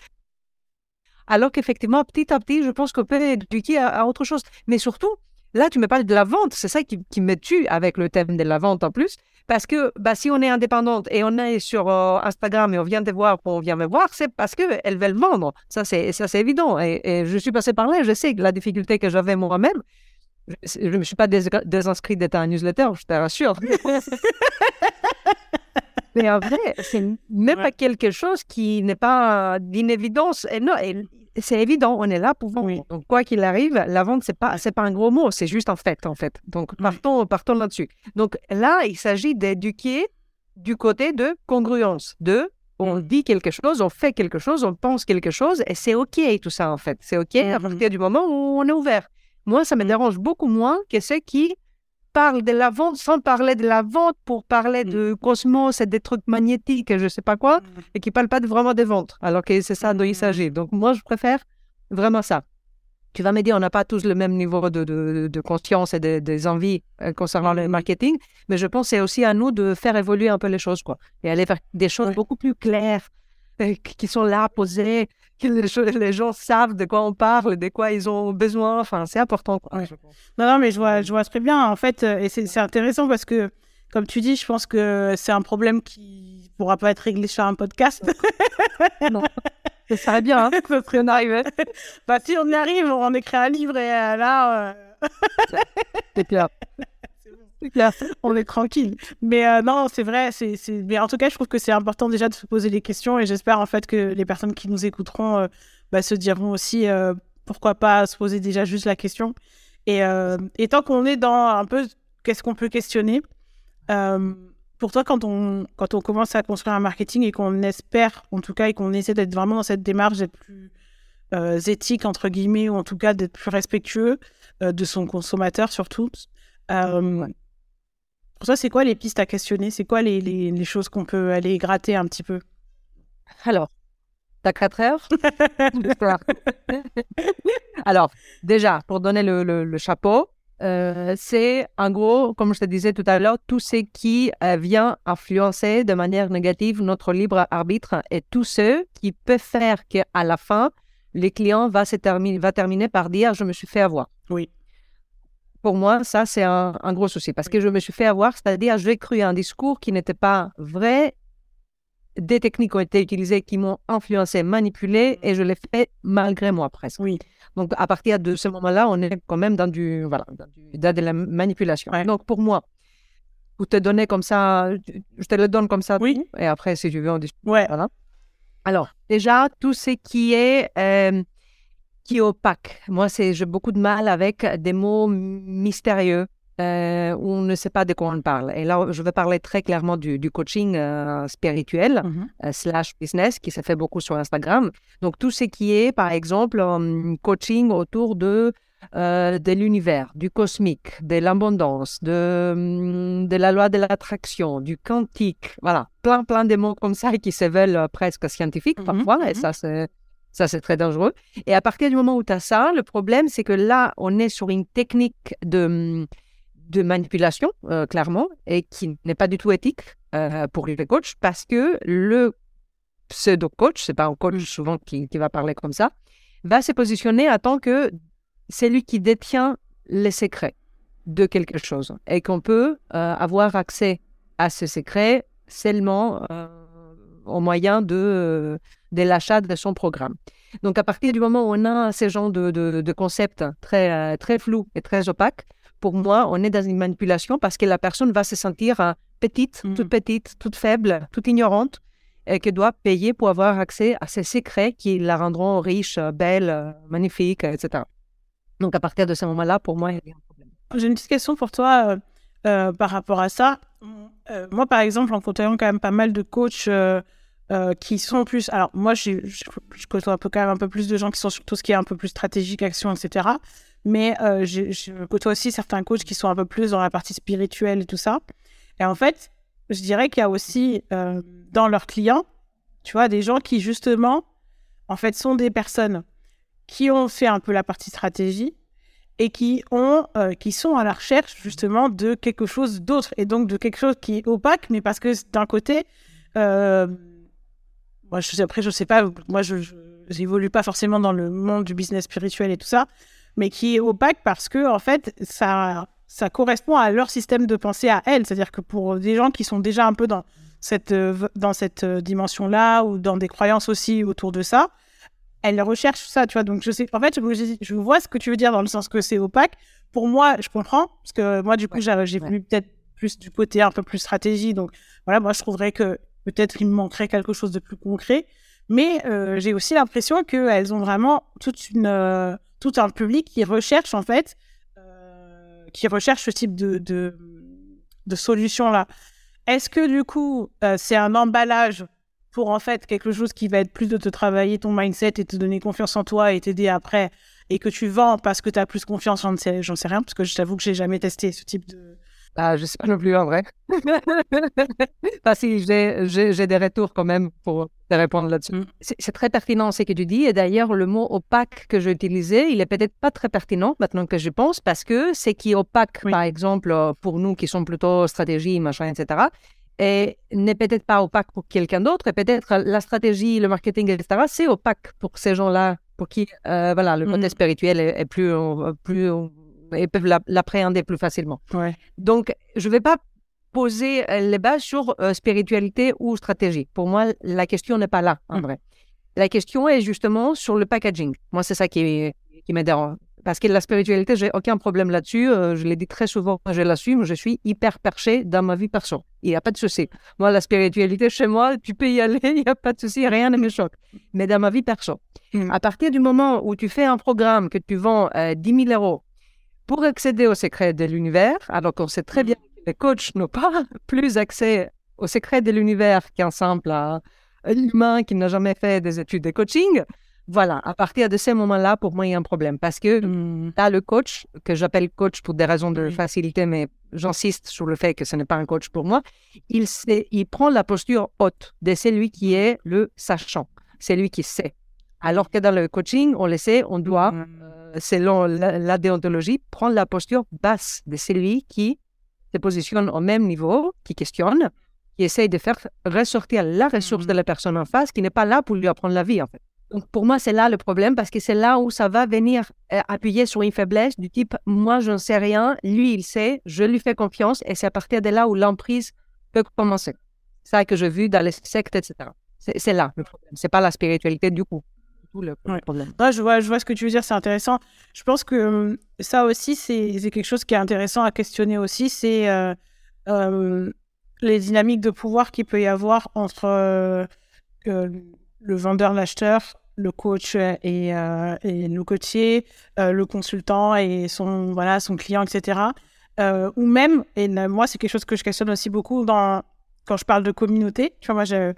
B: Alors qu'effectivement, petit à petit, je pense qu'on peut éduquer à autre chose. Mais surtout, Là, tu me parles de la vente. C'est ça qui, me tue avec le thème de la vente en plus. Parce que bah, si on est indépendante et on est sur euh, Instagram et on vient te voir, on vient me voir, c'est parce qu'elles veulent vendre. Ça, c'est, ça, c'est évident. Et, je suis passé par là. Je sais que la difficulté que j'avais moi-même, je ne me suis pas désinscrit d'être un newsletter, je te rassure. Mais en vrai, c'est même pas quelque chose qui n'est pas d'une évidence. Et non, c'est évident, on est là pour vendre. Donc, quoi qu'il arrive, la vente, c'est pas, c'est pas un gros mot, c'est juste en fait, en fait. Donc, partons, partons là-dessus. Donc, là, il s'agit d'éduquer du côté de congruence, de on dit quelque chose, on fait quelque chose, on pense quelque chose, et c'est OK tout ça, en fait. C'est OK à partir du moment où on est ouvert. Moi, ça me dérange beaucoup moins que ceux qui parlent de la vente sans parler de la vente pour parler mmh. de cosmos et des trucs magnétiques et je sais pas quoi, mmh. et qui parlent pas de, vraiment des ventes, alors que c'est ça dont il mmh. s'agit. Donc moi, je préfère vraiment ça. Tu vas me dire, on n'a pas tous le même niveau de, de, conscience et des envies euh, concernant le marketing, mais je pense que c'est aussi à nous de faire évoluer un peu les choses, quoi, et aller vers des choses beaucoup plus claires, qui sont là, posées, que les, gens savent de quoi on parle, de quoi ils ont besoin. Enfin, c'est important.
A: Non, non, mais je vois, je vois très bien. En fait, euh, et c'est intéressant parce que, comme tu dis, je pense que c'est un problème qui pourra pas être réglé sur un podcast.
B: non. Ça serait bien, hein, si on arrivait.
A: bah, si on y arrive, on écrit un livre et euh, là. Euh...
B: c'est clair.
A: On est tranquille. Mais euh, non, c'est vrai. C'est, Mais en tout cas, je trouve que c'est important déjà de se poser des questions et j'espère en fait que les personnes qui nous écouteront euh, bah, se diront aussi euh, pourquoi pas se poser déjà juste la question. Et, et tant qu'on est dans un peu qu'est-ce qu'on peut questionner, pour toi, quand on, quand on commence à construire un marketing et qu'on espère, en tout cas, et qu'on essaie d'être vraiment dans cette démarche d'être plus éthique, entre guillemets, ou en tout cas d'être plus respectueux de son consommateur surtout, pour toi, c'est quoi les pistes à questionner? C'est quoi les, les, choses qu'on peut aller gratter un petit peu?
B: Alors, t'as 4 heures? Alors, déjà, pour donner le, le, chapeau, euh, c'est en gros, comme je te disais tout à l'heure, tout ce qui euh, vient influencer de manière négative notre libre arbitre et tout ce qui peut faire qu'à la fin, le client va, se terminer, va terminer par dire je me suis fait avoir.
A: Oui
B: pour moi, ça, c'est un, gros souci parce que je me suis fait avoir, c'est-à-dire j'ai cru à un discours qui n'était pas vrai. Des techniques ont été utilisées qui m'ont influencé, manipulé et je l'ai fait malgré moi presque.
A: Oui.
B: Donc, à partir de ce moment-là, on est quand même dans du, voilà, dans, de la manipulation. Donc, pour moi, pour te donner comme ça, je te le donne comme ça,
A: oui.
B: et après, si tu veux, on discute.
A: Ouais.
B: Voilà. Alors, déjà, tout ce qui est euh, qui est opaque. Moi, c'est, j'ai beaucoup de mal avec des mots mystérieux euh, où on ne sait pas de quoi on parle. Et là, je vais parler très clairement du, coaching euh, spirituel
A: mmh
B: euh, slash business qui se fait beaucoup sur Instagram. Donc, tout ce qui est, par exemple, coaching autour de de l'univers, du cosmique, de l'abondance, de, de la loi de l'attraction, du quantique, voilà, plein, plein de mots comme ça qui se veulent presque scientifiques mmh parfois, et mmh ça, c'est ça, c'est très dangereux. Et à partir du moment où tu as ça, le problème, c'est que là, on est sur une technique de, de manipulation, euh, clairement, et qui n'est pas du tout éthique euh, pour les coachs, parce que le pseudo-coach, c'est pas un coach souvent qui, qui, va parler comme ça, va se positionner en tant que celui qui détient les secrets de quelque chose et qu'on peut euh, avoir accès à ce secret seulement au moyen de, de l'achat de son programme. Donc, à partir du moment où on a ce genre de, de, concepts très, euh, très flous et très opaques, pour moi, on est dans une manipulation parce que la personne va se sentir euh, petite, mm. toute petite, toute faible, toute ignorante, et qu'elle doit payer pour avoir accès à ces secrets qui la rendront riche, belle, magnifique, etc. Donc, à partir de ce moment-là, pour moi, il y a un problème.
A: J'ai une petite question pour toi euh, par rapport à ça. moi, par exemple, en côtoyant quand même pas mal de coachs qui sont plus. Alors, moi, je, côtoie un peu, quand même un peu plus de gens qui sont sur tout ce qui est un peu plus stratégique, action, etc. Mais je, je, côtoie aussi certains coachs qui sont un peu plus dans la partie spirituelle et tout ça. Et en fait, je dirais qu'il y a aussi dans leurs clients, tu vois, des gens qui, justement, en fait, sont des personnes qui ont fait un peu la partie stratégie et qui, ont, euh, qui sont à la recherche justement de quelque chose d'autre et donc de quelque chose qui est opaque, mais parce que d'un côté, euh, moi, je, après, je sais pas, moi, je n'évolue pas forcément dans le monde du business spirituel et tout ça, mais qui est opaque parce que, en fait, ça, ça correspond à leur système de pensée à elles. C'est-à-dire que pour des gens qui sont déjà un peu dans cette, euh, dans cette dimension-là ou dans des croyances aussi autour de ça, elle recherche ça, tu vois. Donc, je sais, en fait, je, vois ce que tu veux dire dans le sens que c'est opaque. Pour moi, je comprends, parce que moi, du coup, j'ai voulu peut-être plus du côté un peu plus stratégie. Donc, voilà, moi, je trouverais que peut-être il me manquerait quelque chose de plus concret. Mais euh, j'ai aussi l'impression qu'elles ont vraiment toute une, euh, tout un public qui recherche, en fait, euh, qui recherche ce type de, de, de solution-là. Est-ce que, du coup, c'est un emballage pour en fait quelque chose qui va être plus de te travailler ton mindset et te donner confiance en toi et t'aider après et que tu vends parce que tu as plus confiance, j'en sais, rien, parce que je t'avoue que j'ai jamais testé ce type de.
B: Ah, je sais pas non plus en vrai. Que j'ai des retours quand même pour te répondre là-dessus. Mm. C'est très pertinent ce que tu dis. Et d'ailleurs, le mot opaque que j'ai utilisé, il est peut-être pas très pertinent maintenant que je pense, parce que ce qui est opaque, par exemple, pour nous qui sommes plutôt stratégie, machin, etc., et n'est peut-être pas opaque pour quelqu'un d'autre, et peut-être la stratégie, le marketing, etc., c'est opaque pour ces gens-là, pour qui euh, voilà, le côté mm. spirituel est, plus, euh, plus, ils peuvent l'appréhender plus facilement.
A: Ouais.
B: Donc, je ne vais pas poser euh, les bases sur spiritualité ou stratégie. Pour moi, la question n'est pas là, en mm. vrai. La question est justement sur le packaging. Moi, c'est ça qui, qui me dérange. Parce que la spiritualité, j'ai aucun problème là-dessus. Euh, je l'ai dit très souvent je l'assume, je suis hyper perché dans ma vie perso. Il n'y a pas de souci. Moi, la spiritualité, chez moi, tu peux y aller, il n'y a pas de souci, rien ne me choque. Mais dans ma vie perso, hmm. à partir du moment où tu fais un programme que tu vends 10 000 euros pour accéder au secret de l'univers, alors qu'on sait très bien que les coachs n'ont pas plus accès au secret de l'univers qu'un simple euh, humain qui n'a jamais fait des études de coaching, voilà, à partir de ce moment-là, pour moi, il y a un problème parce que tu as le coach, que j'appelle coach pour des raisons de facilité, mais j'insiste sur le fait que ce n'est pas un coach pour moi. Il, il prend la posture haute de celui qui est le sachant, c'est lui qui sait. Alors que dans le coaching, on le sait, on doit, mmh. Selon la, déontologie, prendre la posture basse de celui qui se positionne au même niveau, qui questionne, qui essaye de faire ressortir la ressource de la personne en face, qui n'est pas là pour lui apprendre la vie, en fait. Donc pour moi, c'est là le problème parce que c'est là où ça va venir euh, appuyer sur une faiblesse du type moi, je ne sais rien, lui, il sait, je lui fais confiance et c'est à partir de là où l'emprise peut commencer. C'est ça que j'ai vu dans les sectes, etc. C'est là le problème. C'est pas la spiritualité du coup. Tout le problème.
A: je, vois, je vois ce que tu veux dire, c'est intéressant. Je pense que hum, ça aussi, c'est quelque chose qui est intéressant à questionner aussi. C'est euh, euh, les dynamiques de pouvoir qu'il peut y avoir entre le vendeur, l'acheteur, le coach et, euh, et le coaché, euh, le consultant et son, voilà, son client, etc. Euh, ou même, et moi, c'est quelque chose que je questionne aussi beaucoup dans, quand je parle de communauté. Tu vois, moi, je,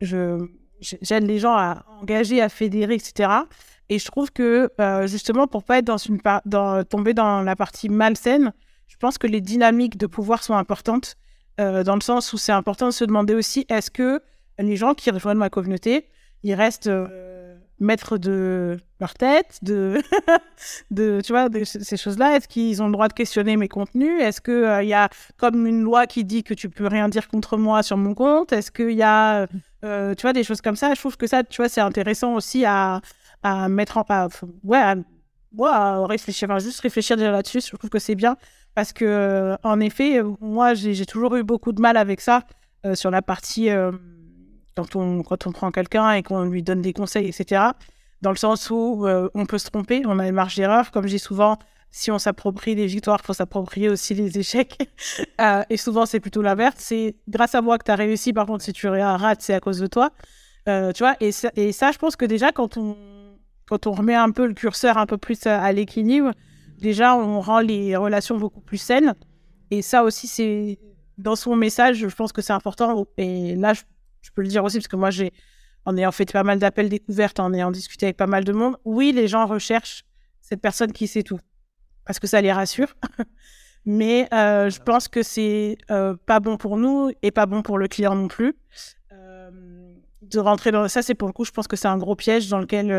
A: je, j'aide les gens à engager, à fédérer, etc. Et je trouve que, justement, pour pas être dans une dans, tomber dans la partie malsaine, je pense que les dynamiques de pouvoir sont importantes, dans le sens où c'est important de se demander aussi, est-ce que les gens qui rejoignent ma communauté, ils restent euh, maîtres de leur tête, de, de tu vois, de ces choses-là? Est-ce qu'ils ont le droit de questionner mes contenus? Est-ce qu'il euh, il y a comme une loi qui dit que tu peux rien dire contre moi sur mon compte? Est-ce qu'il y a, euh, tu vois, des choses comme ça Je trouve que ça, tu vois, c'est intéressant aussi à, à mettre en... À, ouais, à, réfléchir, enfin, juste réfléchir déjà là-dessus. Je trouve que c'est bien parce que, en effet, moi, j'ai toujours eu beaucoup de mal avec ça sur la partie quand on, quand on prend quelqu'un et qu'on lui donne des conseils, etc., dans le sens où euh, on peut se tromper, on a une marge d'erreur. Comme dis souvent, si on s'approprie les victoires, il faut s'approprier aussi les échecs. Euh, et souvent, c'est plutôt l'inverse. C'est grâce à moi que tu as réussi. Par contre, si tu rates, c'est à cause de toi. Euh, tu vois, et ça, je pense que déjà, quand on, remet un peu le curseur un peu plus à, l'équilibre, déjà, on rend les relations beaucoup plus saines. Et ça aussi, c'est dans son message, je pense que c'est important. Et là, je je peux le dire aussi parce que moi, j'ai, en ayant fait pas mal d'appels découvertes, en ayant discuté avec pas mal de monde, oui, les gens recherchent cette personne qui sait tout parce que ça les rassure. Mais euh, je pense que c'est euh, pas bon pour nous et pas bon pour le client non plus. Euh, de rentrer dans ça, c'est pour le coup, je pense que c'est un gros piège dans lequel,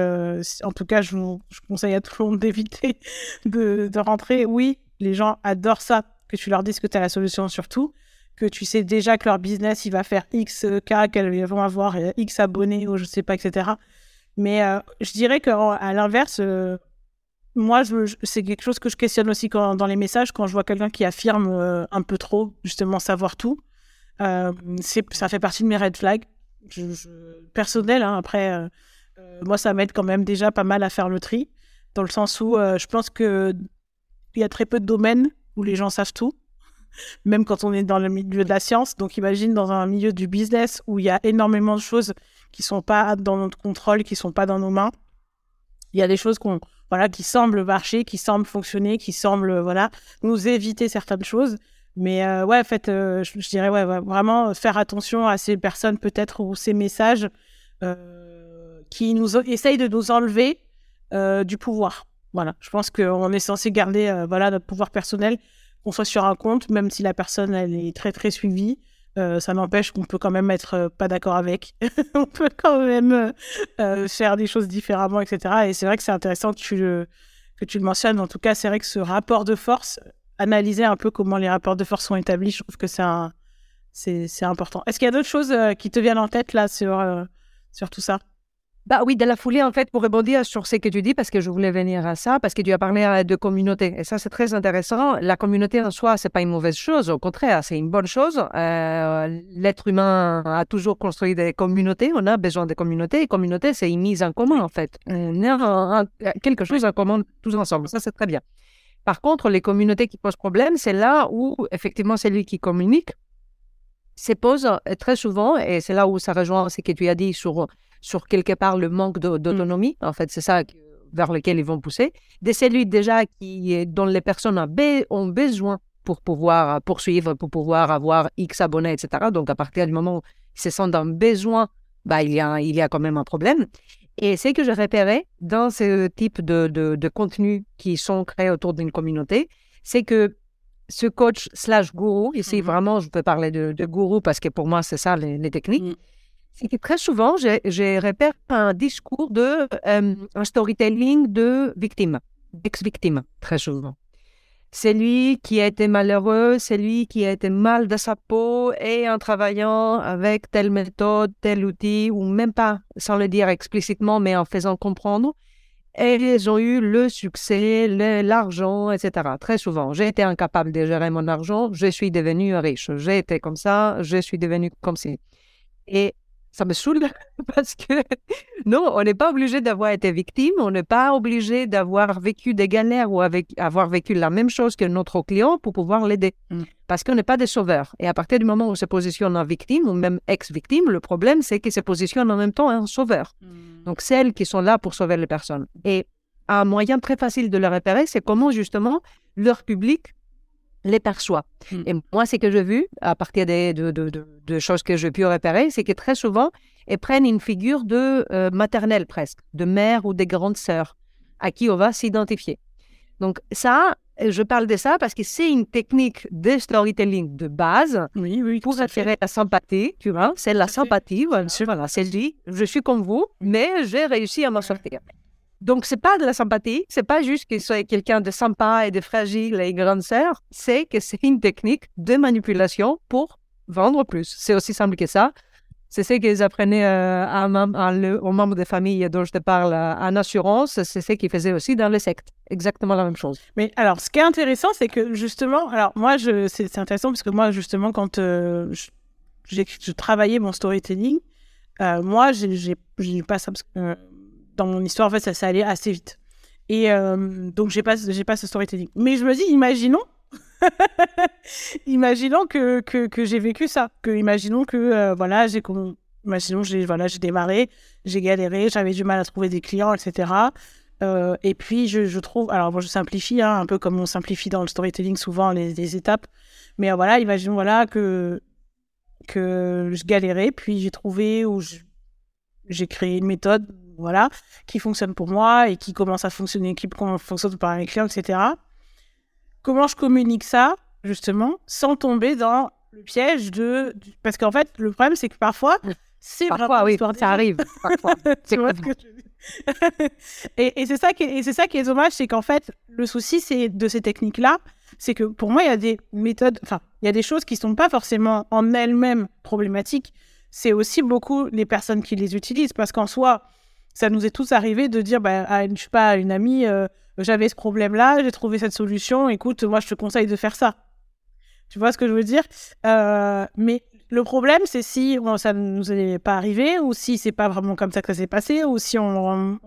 A: en tout cas, je, vous, je conseille à tout le monde d'éviter de, de, rentrer. Oui, les gens adorent ça, que tu leur dises que tu as la solution surtout, que tu sais déjà que leur business, il va faire X cas, qu'elles vont avoir X abonnés ou je sais pas, etc. Mais je dirais qu'à l'inverse, moi, c'est quelque chose que je questionne aussi quand, dans les messages, quand je vois quelqu'un qui affirme euh, un peu trop, justement, savoir tout. Euh, ça fait partie de mes red flags. Je, personnel, hein, après, euh, euh, moi, ça m'aide quand même déjà pas mal à faire le tri, dans le sens où je pense qu'il y a très peu de domaines où les gens savent tout, même quand on est dans le milieu de la science. Donc, imagine dans un milieu du business où il y a énormément de choses qui sont pas dans notre contrôle, qui sont pas dans nos mains. Il y a des choses qu'on voilà, qui semblent marcher, qui semblent fonctionner, qui semblent voilà, nous éviter certaines choses. Mais euh, ouais, en euh, je, dirais ouais, vraiment faire attention à ces personnes peut-être ou ces messages euh, qui nous essayent de nous enlever du pouvoir. Voilà, je pense qu'on est censé garder voilà notre pouvoir personnel, qu'on soit sur un compte, même si la personne elle est très très suivie. Euh, ça n'empêche qu'on peut quand même être euh, pas d'accord avec. on peut quand même euh, faire des choses différemment, etc. Et c'est vrai que c'est intéressant que tu, le, que tu le mentionnes. En tout cas, c'est vrai que ce rapport de force, analyser un peu comment les rapports de force sont établis, je trouve que c'est c'est important. Est-ce qu'il y a d'autres choses qui te viennent en tête là sur, sur tout ça?
B: Bah oui, de la foulée, en fait, pour rebondir sur ce que tu dis, parce que je voulais venir à ça, parce que tu as parlé euh, de communauté. Et ça, c'est très intéressant. La communauté en soi, c'est pas une mauvaise chose. Au contraire, c'est une bonne chose. Euh, L'être humain a toujours construit des communautés. On a besoin de communautés. Et communauté, c'est une mise en commun, en fait. On a quelque chose en commun tous ensemble. Ça, c'est très bien. Par contre, les communautés qui posent problème, c'est là où, effectivement, c'est lui qui communique se pose euh, très souvent, et c'est là où ça rejoint ce que tu as dit sur sur quelque part le manque mmh. d'autonomie. En fait, c'est ça vers lequel ils vont pousser. Des cellules déjà qui, dont les personnes ont besoin pour pouvoir poursuivre, pour pouvoir avoir X abonnés, etc. Donc, à partir du moment où ils se sentent un besoin, bah, il, y a, il y a quand même un problème. Et c'est que je repérais dans ce type de, de, contenus qui sont créés autour d'une communauté, c'est que ce coach slash gourou, ici mmh vraiment je peux parler de, de, gourou parce que pour moi c'est ça les, techniques, mmh c'est que très souvent, j'ai repère un discours de euh, un storytelling de victime, d'ex-victime, très souvent. C'est lui qui a été malheureux, c'est lui qui a été mal de sa peau et en travaillant avec telle méthode, tel outil, ou même pas sans le dire explicitement, mais en faisant comprendre, et ils ont eu le succès, l'argent, etc. Très souvent, j'ai été incapable de gérer mon argent, je suis devenu riche. J'ai été comme ça, je suis devenu comme ci. Et ça me saoule parce que non, on n'est pas obligé d'avoir été victime, on n'est pas obligé d'avoir vécu des galères ou avec, avoir vécu la même chose que notre client pour pouvoir l'aider. Mm. Parce qu'on n'est pas des sauveurs. Et à partir du moment où on se positionne en victime ou même ex-victime, le problème, c'est qu'il se positionne en même temps en sauveur. Mm. Donc, celles qui sont là pour sauver les personnes. Et un moyen très facile de le repérer, c'est comment justement leur public les perçoit. Hmm. Et moi, ce que j'ai vu, à partir des, de, de, de, choses que j'ai pu repérer, c'est que très souvent, elles prennent une figure de euh, maternelle presque, de mère ou des grandes sœurs, à qui on va s'identifier. Donc ça, je parle de ça parce que c'est une technique de storytelling de base pour attirer la sympathie, tu vois, c'est la sympathie, voilà, c'est dit, je suis comme vous, mais j'ai réussi à m'en sortir. Donc, c'est pas de la sympathie, c'est pas juste qu'il soit quelqu'un de sympa et de fragile et grande sœur, c'est que c'est une technique de manipulation pour vendre plus. C'est aussi simple que ça. C'est ce qu'ils apprenaient euh, à, aux membres des familles dont je te parle euh, en assurance, c'est ce qu'ils faisaient aussi dans les sectes. Exactement la même chose.
A: Mais alors, ce qui est intéressant, c'est que justement, alors moi, c'est, intéressant parce que moi, justement, quand euh, je, travaillais mon storytelling, moi, j'ai, pas ça parce que dans mon histoire, en fait, ça, ça allait assez vite. Et euh, donc, j'ai pas, j'ai pas ce storytelling. Mais je me dis, imaginons, imaginons que, que, j'ai vécu ça. Que, imaginons que, euh, voilà, j'ai, imaginons, voilà, j'ai démarré, j'ai galéré, j'avais du mal à trouver des clients, etc. Euh, et puis, je, trouve, alors, bon, je simplifie, hein, un peu comme on simplifie dans le storytelling souvent les, étapes. Mais voilà, imaginons, voilà, que que je galérais, puis j'ai trouvé où j'ai créé une méthode, voilà, qui fonctionne pour moi et qui commence à fonctionner, qui fonctionne par les clients, etc. Comment je communique ça, justement, sans tomber dans le piège de... Parce qu'en fait, le problème, c'est que parfois, c'est
B: parfois, oui, ça arrive.
A: tu vois ce que je et, et c'est ça qui est, c'est ça qui est dommage, c'est qu'en fait, le souci c'est de ces techniques-là, c'est que pour moi, il y a des méthodes, enfin, il y a des choses qui sont pas forcément en elles-mêmes problématiques. C'est aussi beaucoup les personnes qui les utilisent, parce qu'en soi, ça nous est tous arrivé de dire, bah, à une, je sais pas, une amie, euh, j'avais ce problème-là, j'ai trouvé cette solution, écoute, moi, je te conseille de faire ça. Tu vois ce que je veux dire? Euh, Mais le problème, c'est si ça ne nous est pas arrivé, ou si c'est pas vraiment comme ça que ça s'est passé, ou si on,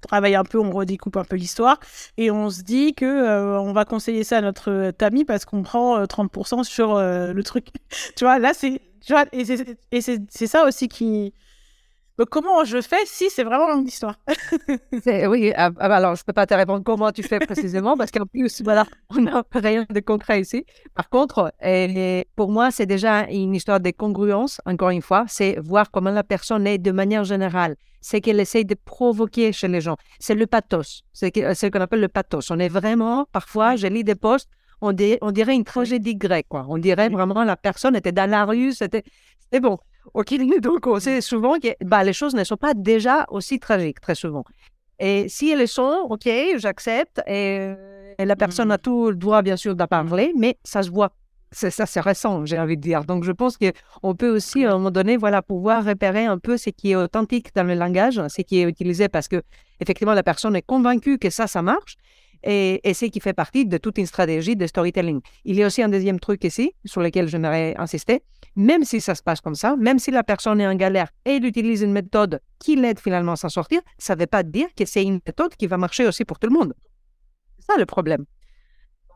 A: travaille un peu, on redécoupe un peu l'histoire, et on se dit que euh, on va conseiller ça à notre ami parce qu'on prend 30% euh, sur le truc. tu vois, là, c'est, et c'est ça aussi qui, comment je fais si c'est vraiment une histoire?
B: Oui, ah, ah, bah, alors je ne peux pas te répondre comment tu fais précisément parce qu'en plus, voilà, on n'a rien de concret ici. Par contre, pour moi, c'est déjà une histoire de congruence, encore une fois, c'est voir comment la personne est de manière générale. C'est qu'elle essaye de provoquer chez les gens. C'est le pathos, c'est ce qu'on appelle le pathos. On est vraiment, parfois, je lis des posts, on, dirait une tragédie grecque. Quoi. On dirait vraiment la personne était dans la rue, c'était bon. OK, donc on sait souvent que bah, les choses ne sont pas déjà aussi tragiques, très souvent. Et si elles sont, OK, j'accepte, et, la personne a mmh. tout le droit, bien sûr, d'en parler, mais ça se voit. C'est ça, c'est récent, j'ai envie de dire. Donc, je pense qu'on peut aussi, à un moment donné, voilà, pouvoir repérer un peu ce qui est authentique dans le langage, ce qui est utilisé parce que, effectivement, la personne est convaincue que ça, ça marche et, et ce qui fait partie de toute une stratégie de storytelling. Il y a aussi un deuxième truc ici sur lequel j'aimerais insister. Même si ça se passe comme ça, même si la personne est en galère et elle utilise une méthode qui l'aide finalement à s'en sortir, ça ne veut pas dire que c'est une méthode qui va marcher aussi pour tout le monde. C'est ça le problème.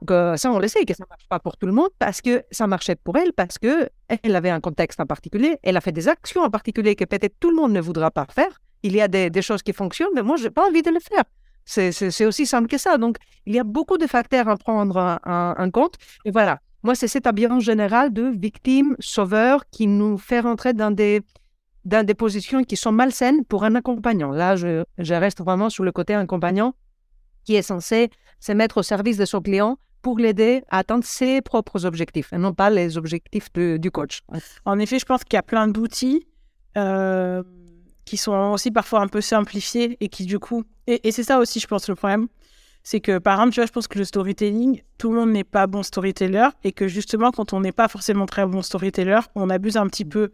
B: Donc, euh, ça, on le sait que ça ne marche pas pour tout le monde parce que ça marchait pour elle, parce qu'elle avait un contexte en particulier, elle a fait des actions en particulier que peut-être tout le monde ne voudra pas faire. Il y a des, des choses qui fonctionnent, mais moi, je n'ai pas envie de le faire. C'est aussi simple que ça. Donc, il y a beaucoup de facteurs à prendre en, compte. Et voilà, moi, c'est cet ambiance général de victime, sauveur qui nous fait rentrer dans des, dans des positions qui sont malsaines pour un accompagnant. Là, je, je reste vraiment sur le côté accompagnant qui est censé se mettre au service de son client pour l'aider à atteindre ses propres objectifs et non pas les objectifs du coach.
A: En effet, je pense qu'il y a plein d'outils. Euh qui sont aussi parfois un peu simplifiés et qui du coup... Et, c'est ça aussi, je pense, le problème. C'est que, par exemple, tu vois, je pense que le storytelling, tout le monde n'est pas bon storyteller et que justement, quand on n'est pas forcément très bon storyteller, on abuse un petit peu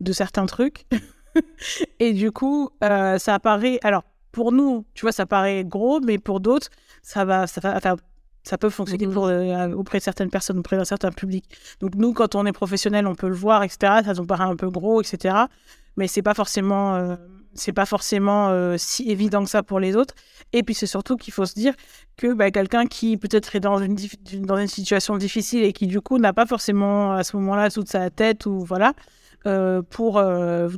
A: de certains trucs. et du coup, euh, ça apparaît... Alors, pour nous, tu vois, ça paraît gros, mais pour d'autres, ça va, ça va, ça peut fonctionner pour, euh, auprès de certaines personnes, auprès d'un certain public. Donc nous, quand on est professionnel, on peut le voir, etc. Ça nous paraît un peu gros, etc mais c'est pas forcément euh, c'est pas forcément euh, si évident que ça pour les autres. Et puis c'est surtout qu'il faut se dire que bah, quelqu'un qui peut-être est dans une dans une situation difficile et qui du coup n'a pas forcément à ce moment-là toute sa tête ou voilà euh, pour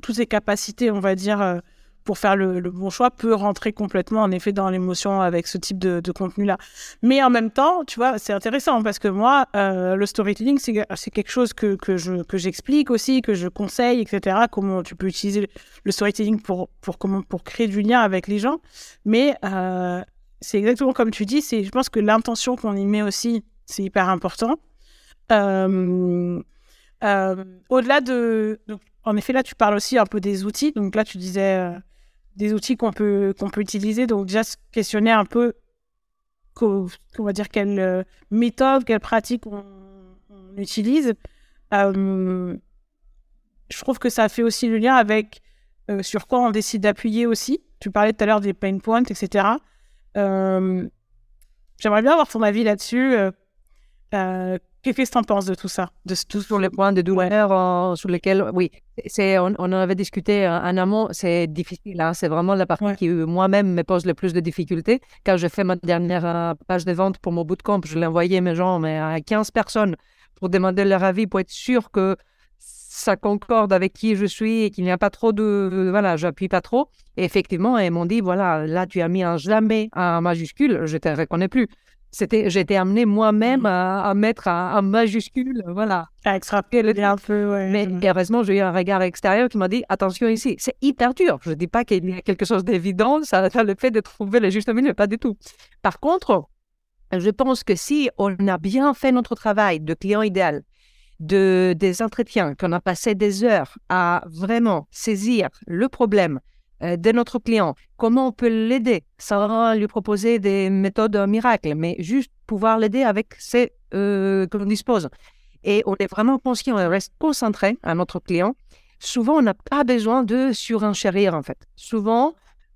A: toutes ses capacités on va dire pour faire le, bon choix peut rentrer complètement en effet dans l'émotion avec ce type de, contenu-là. Mais en même temps, tu vois, c'est intéressant parce que moi, euh, le storytelling, c'est quelque chose que, que je que j'explique aussi, que je conseille, etc. Comment tu peux utiliser le storytelling pour pour comment pour créer du lien avec les gens. Mais euh, c'est exactement comme tu dis. Je pense que l'intention qu'on y met aussi, c'est hyper important. Euh, au-delà de en effet, là, tu parles aussi un peu des outils. Donc là, tu disais des outils qu'on peut, qu'on peut utiliser. Donc, déjà, se questionner un peu, on va dire, quelle euh, méthode, quelle pratique on, utilise. Euh, je trouve que ça fait aussi le lien avec euh, sur quoi on décide d'appuyer aussi. Tu parlais tout à l'heure des pain points, etc. J'aimerais bien avoir ton avis là-dessus. Qu'est-ce que tu en penses de tout ça?
B: De tout sur les points de douleur euh, sur lesquels, oui, c'est, on, en avait discuté en amont, c'est difficile. Hein, c'est vraiment la partie qui moi-même me pose le plus de difficultés. Quand j'ai fait ma dernière euh, page de vente pour mon bootcamp, je l'ai envoyé mes gens mais à 15 personnes pour demander leur avis, pour être sûr que ça concorde avec qui je suis et qu'il n'y a pas trop de. Voilà, j'appuie pas trop. Et effectivement, ils m'ont dit voilà, là, tu as mis un jamais en majuscule, je ne te reconnais plus c'était, j'ai été amenée moi-même mmh. à, mettre un, majuscule, voilà.
A: À extrapoler un peu, ouais.
B: Mais heureusement, j'ai eu un regard extérieur qui m'a dit attention ici, c'est hyper dur. Je ne dis pas qu'il y a quelque chose d'évident, ça, ça, le fait de trouver le juste milieu, pas du tout. Par contre, je pense que si on a bien fait notre travail de client idéal, de, des entretiens, qu'on a passé des heures à vraiment saisir le problème, de notre client, comment on peut l'aider? Sans lui proposer des méthodes miracles, mais juste pouvoir l'aider avec ce euh, que l'on dispose. Et on est vraiment conscient, on reste concentré à notre client. Souvent, on n'a pas besoin de surenchérir, en fait. Souvent,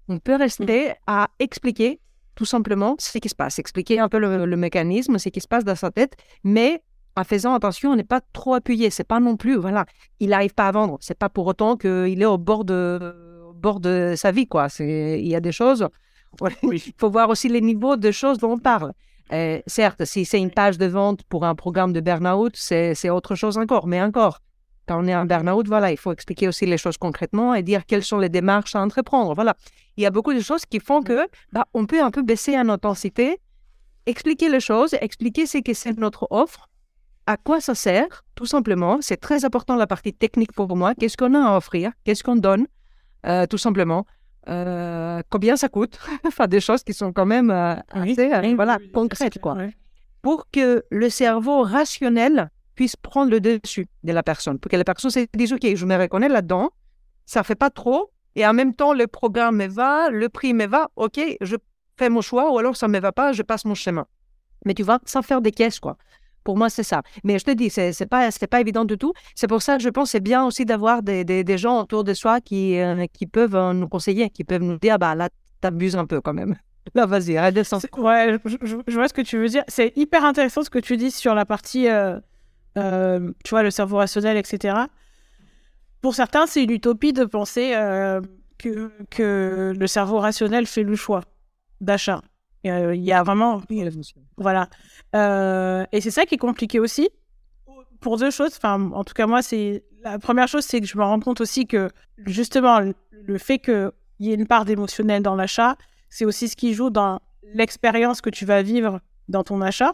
B: on peut rester à expliquer tout simplement ce qui se passe, expliquer un peu le, mécanisme, ce qui se passe dans sa tête, mais en faisant attention, on n'est pas trop appuyé. C'est pas non plus, voilà, il n'arrive pas à vendre. C'est pas pour autant qu'il est au bord de bord de sa vie, quoi. Il y a des choses. Il faut voir aussi les niveaux de choses dont on parle. Euh, certes, si c'est une page de vente pour un programme de burn-out, c'est autre chose encore. Mais encore, quand on est en burn-out, voilà, il faut expliquer aussi les choses concrètement et dire quelles sont les démarches à entreprendre. Voilà. Il y a beaucoup de choses qui font que bah, on peut un peu baisser en intensité, expliquer les choses, expliquer ce que c'est notre offre, à quoi ça sert, tout simplement. C'est très important la partie technique pour moi. Qu'est-ce qu'on a à offrir? Qu'est-ce qu'on donne? Euh, tout simplement. Euh, combien ça coûte? Enfin, des choses qui sont quand même euh, assez voilà, concrètes, quoi. Pour que le cerveau rationnel puisse prendre le dessus de la personne. Pour que la personne se dise, OK, je me reconnais là-dedans, ça fait pas trop, et en même temps, le programme me va, le prix me va, OK, je fais mon choix, ou alors ça me va pas, je passe mon chemin. Mais tu vois, sans faire des caisses, quoi. Pour moi, c'est ça. Mais je te dis, c'est n'est pas, pas évident du tout. C'est pour ça que je pense que c'est bien aussi d'avoir des, des, gens autour de soi qui, euh, qui peuvent euh, nous conseiller, qui peuvent nous dire, bah là, t'abuses un peu quand même. Là, vas-y, de
A: Ouais, je, vois ce que tu veux dire. C'est hyper intéressant ce que tu dis sur la partie, euh, tu vois, le cerveau rationnel, etc. Pour certains, c'est une utopie de penser que, que le cerveau rationnel fait le choix d'achat. Il y a vraiment. Voilà. Euh, et c'est ça qui est compliqué aussi. Pour deux choses. Enfin, en tout cas, moi, c'est. La première chose, c'est que je me rends compte aussi que, justement, le fait qu'il y ait une part d'émotionnel dans l'achat, c'est aussi ce qui joue dans l'expérience que tu vas vivre dans ton achat.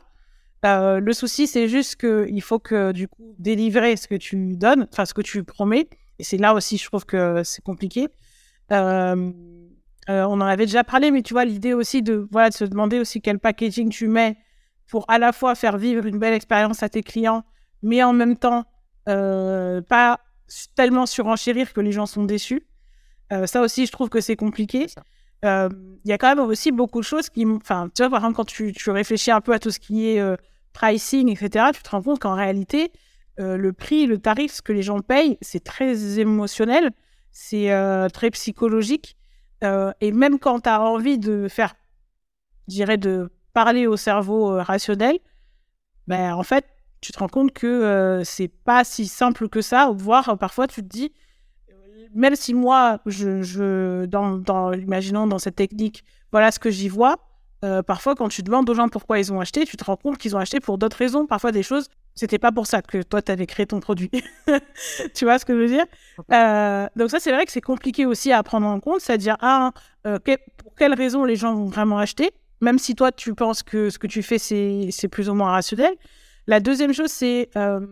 A: Euh, le souci, c'est juste qu'il faut que, du coup, délivrer ce que tu donnes, enfin, ce que tu promets. Et c'est là aussi, je trouve que c'est compliqué. Euh, euh, on en avait déjà parlé, mais tu vois, l'idée aussi de, voilà, de se demander aussi quel packaging tu mets pour à la fois faire vivre une belle expérience à tes clients, mais en même temps, euh, pas tellement surenchérir que les gens sont déçus. Euh, ça aussi, je trouve que c'est compliqué. Il y a quand même aussi beaucoup de choses qui. Enfin, tu vois, par exemple, quand tu, tu, réfléchis un peu à tout ce qui est pricing, etc., tu te rends compte qu'en réalité, le prix, le tarif, ce que les gens payent, c'est très émotionnel, c'est très psychologique. Euh, et même quand tu as envie de faire, je dirais, de parler au cerveau euh, rationnel, ben, en fait, tu te rends compte que euh, c'est pas si simple que ça, voire parfois tu te dis, même si moi, je, je dans, imaginons dans cette technique, voilà ce que j'y vois, parfois quand tu demandes aux gens pourquoi ils ont acheté, tu te rends compte qu'ils ont acheté pour d'autres raisons, parfois des choses c'était pas pour ça que toi, tu avais créé ton produit. tu vois ce que je veux dire? Euh, Donc ça, c'est vrai que c'est compliqué aussi à prendre en compte, c'est-à-dire, ah, euh, pour quelles raisons les gens vont vraiment acheter, même si toi, tu penses que ce que tu fais, c'est plus ou moins rationnel. La deuxième chose, c'est, euh,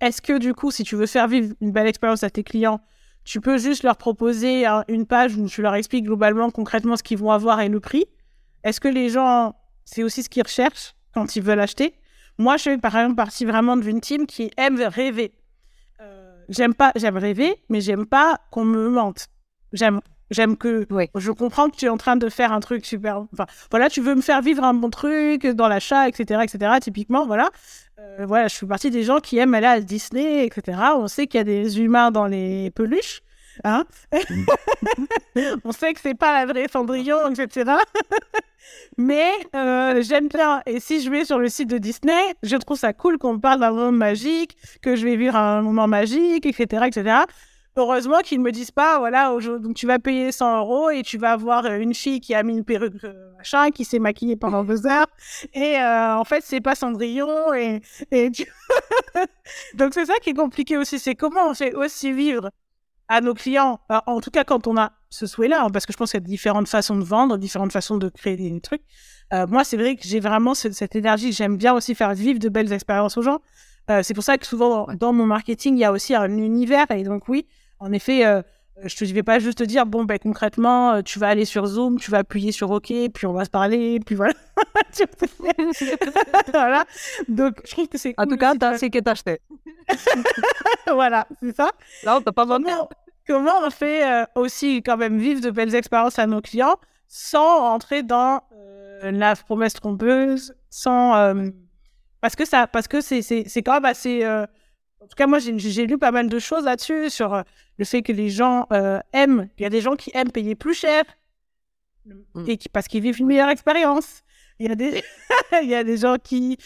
A: est-ce que du coup, si tu veux faire vivre une belle expérience à tes clients, tu peux juste leur proposer une page où tu leur expliques globalement, concrètement, ce qu'ils vont avoir et le prix? Est-ce que les gens, c'est aussi ce qu'ils recherchent quand ils veulent acheter? Moi, je fais par exemple partie vraiment d'une team qui aime rêver. Euh, j'aime pas, j'aime rêver, mais j'aime pas qu'on me mente. J'aime, j'aime que je comprends que tu es en train de faire un truc super. Enfin, voilà, tu veux me faire vivre un bon truc dans l'achat, etc., etc. Typiquement, voilà. Euh, voilà, je fais partie des gens qui aiment aller à Disney, etc. On sait qu'il y a des humains dans les peluches. Hein? On sait que c'est pas la vraie Cendrillon, etc. Mais euh, j'aime bien. Et si je vais sur le site de Disney, je trouve ça cool qu'on me parle d'un monde magique, que je vais vivre un moment magique, etc. etc. Heureusement qu'ils ne me disent pas, voilà, donc tu vas payer 100 euros et tu vas avoir euh, une fille qui a mis une perruque euh, machin, qui s'est maquillée pendant deux heures. Et en fait, c'est pas Cendrillon. Et, et donc c'est ça qui est compliqué aussi. C'est comment on fait aussi vivre à nos clients, en tout cas quand on a ce souhait-là, hein, parce que je pense qu'il y a différentes façons de vendre, différentes façons de créer des trucs. Euh, moi, c'est vrai que j'ai vraiment cette énergie. J'aime bien aussi faire vivre de belles expériences aux gens. Euh, c'est pour ça que souvent, dans mon marketing, il y a aussi un univers. Et donc, oui, en effet, euh, je ne vais pas juste te dire, bon, ben, concrètement, tu vas aller sur Zoom, tu vas appuyer sur OK, puis on va se parler, puis voilà. voilà. Donc, je trouve que c'est.
B: En tout cas, tu as ce que tu acheté.
A: voilà, c'est ça.
B: Là, on t'a pas vendu.
A: Comment, on fait aussi quand même vivre de belles expériences à nos clients sans entrer dans la promesse trompeuse, sans parce que ça, parce que c'est quand même assez. Euh, en tout cas, moi, j'ai, lu pas mal de choses là-dessus sur euh, le fait que les gens euh, aiment. Il y a des gens qui aiment payer plus cher mm. et qui parce qu'ils vivent une meilleure expérience. Il y a des, il y a des gens qui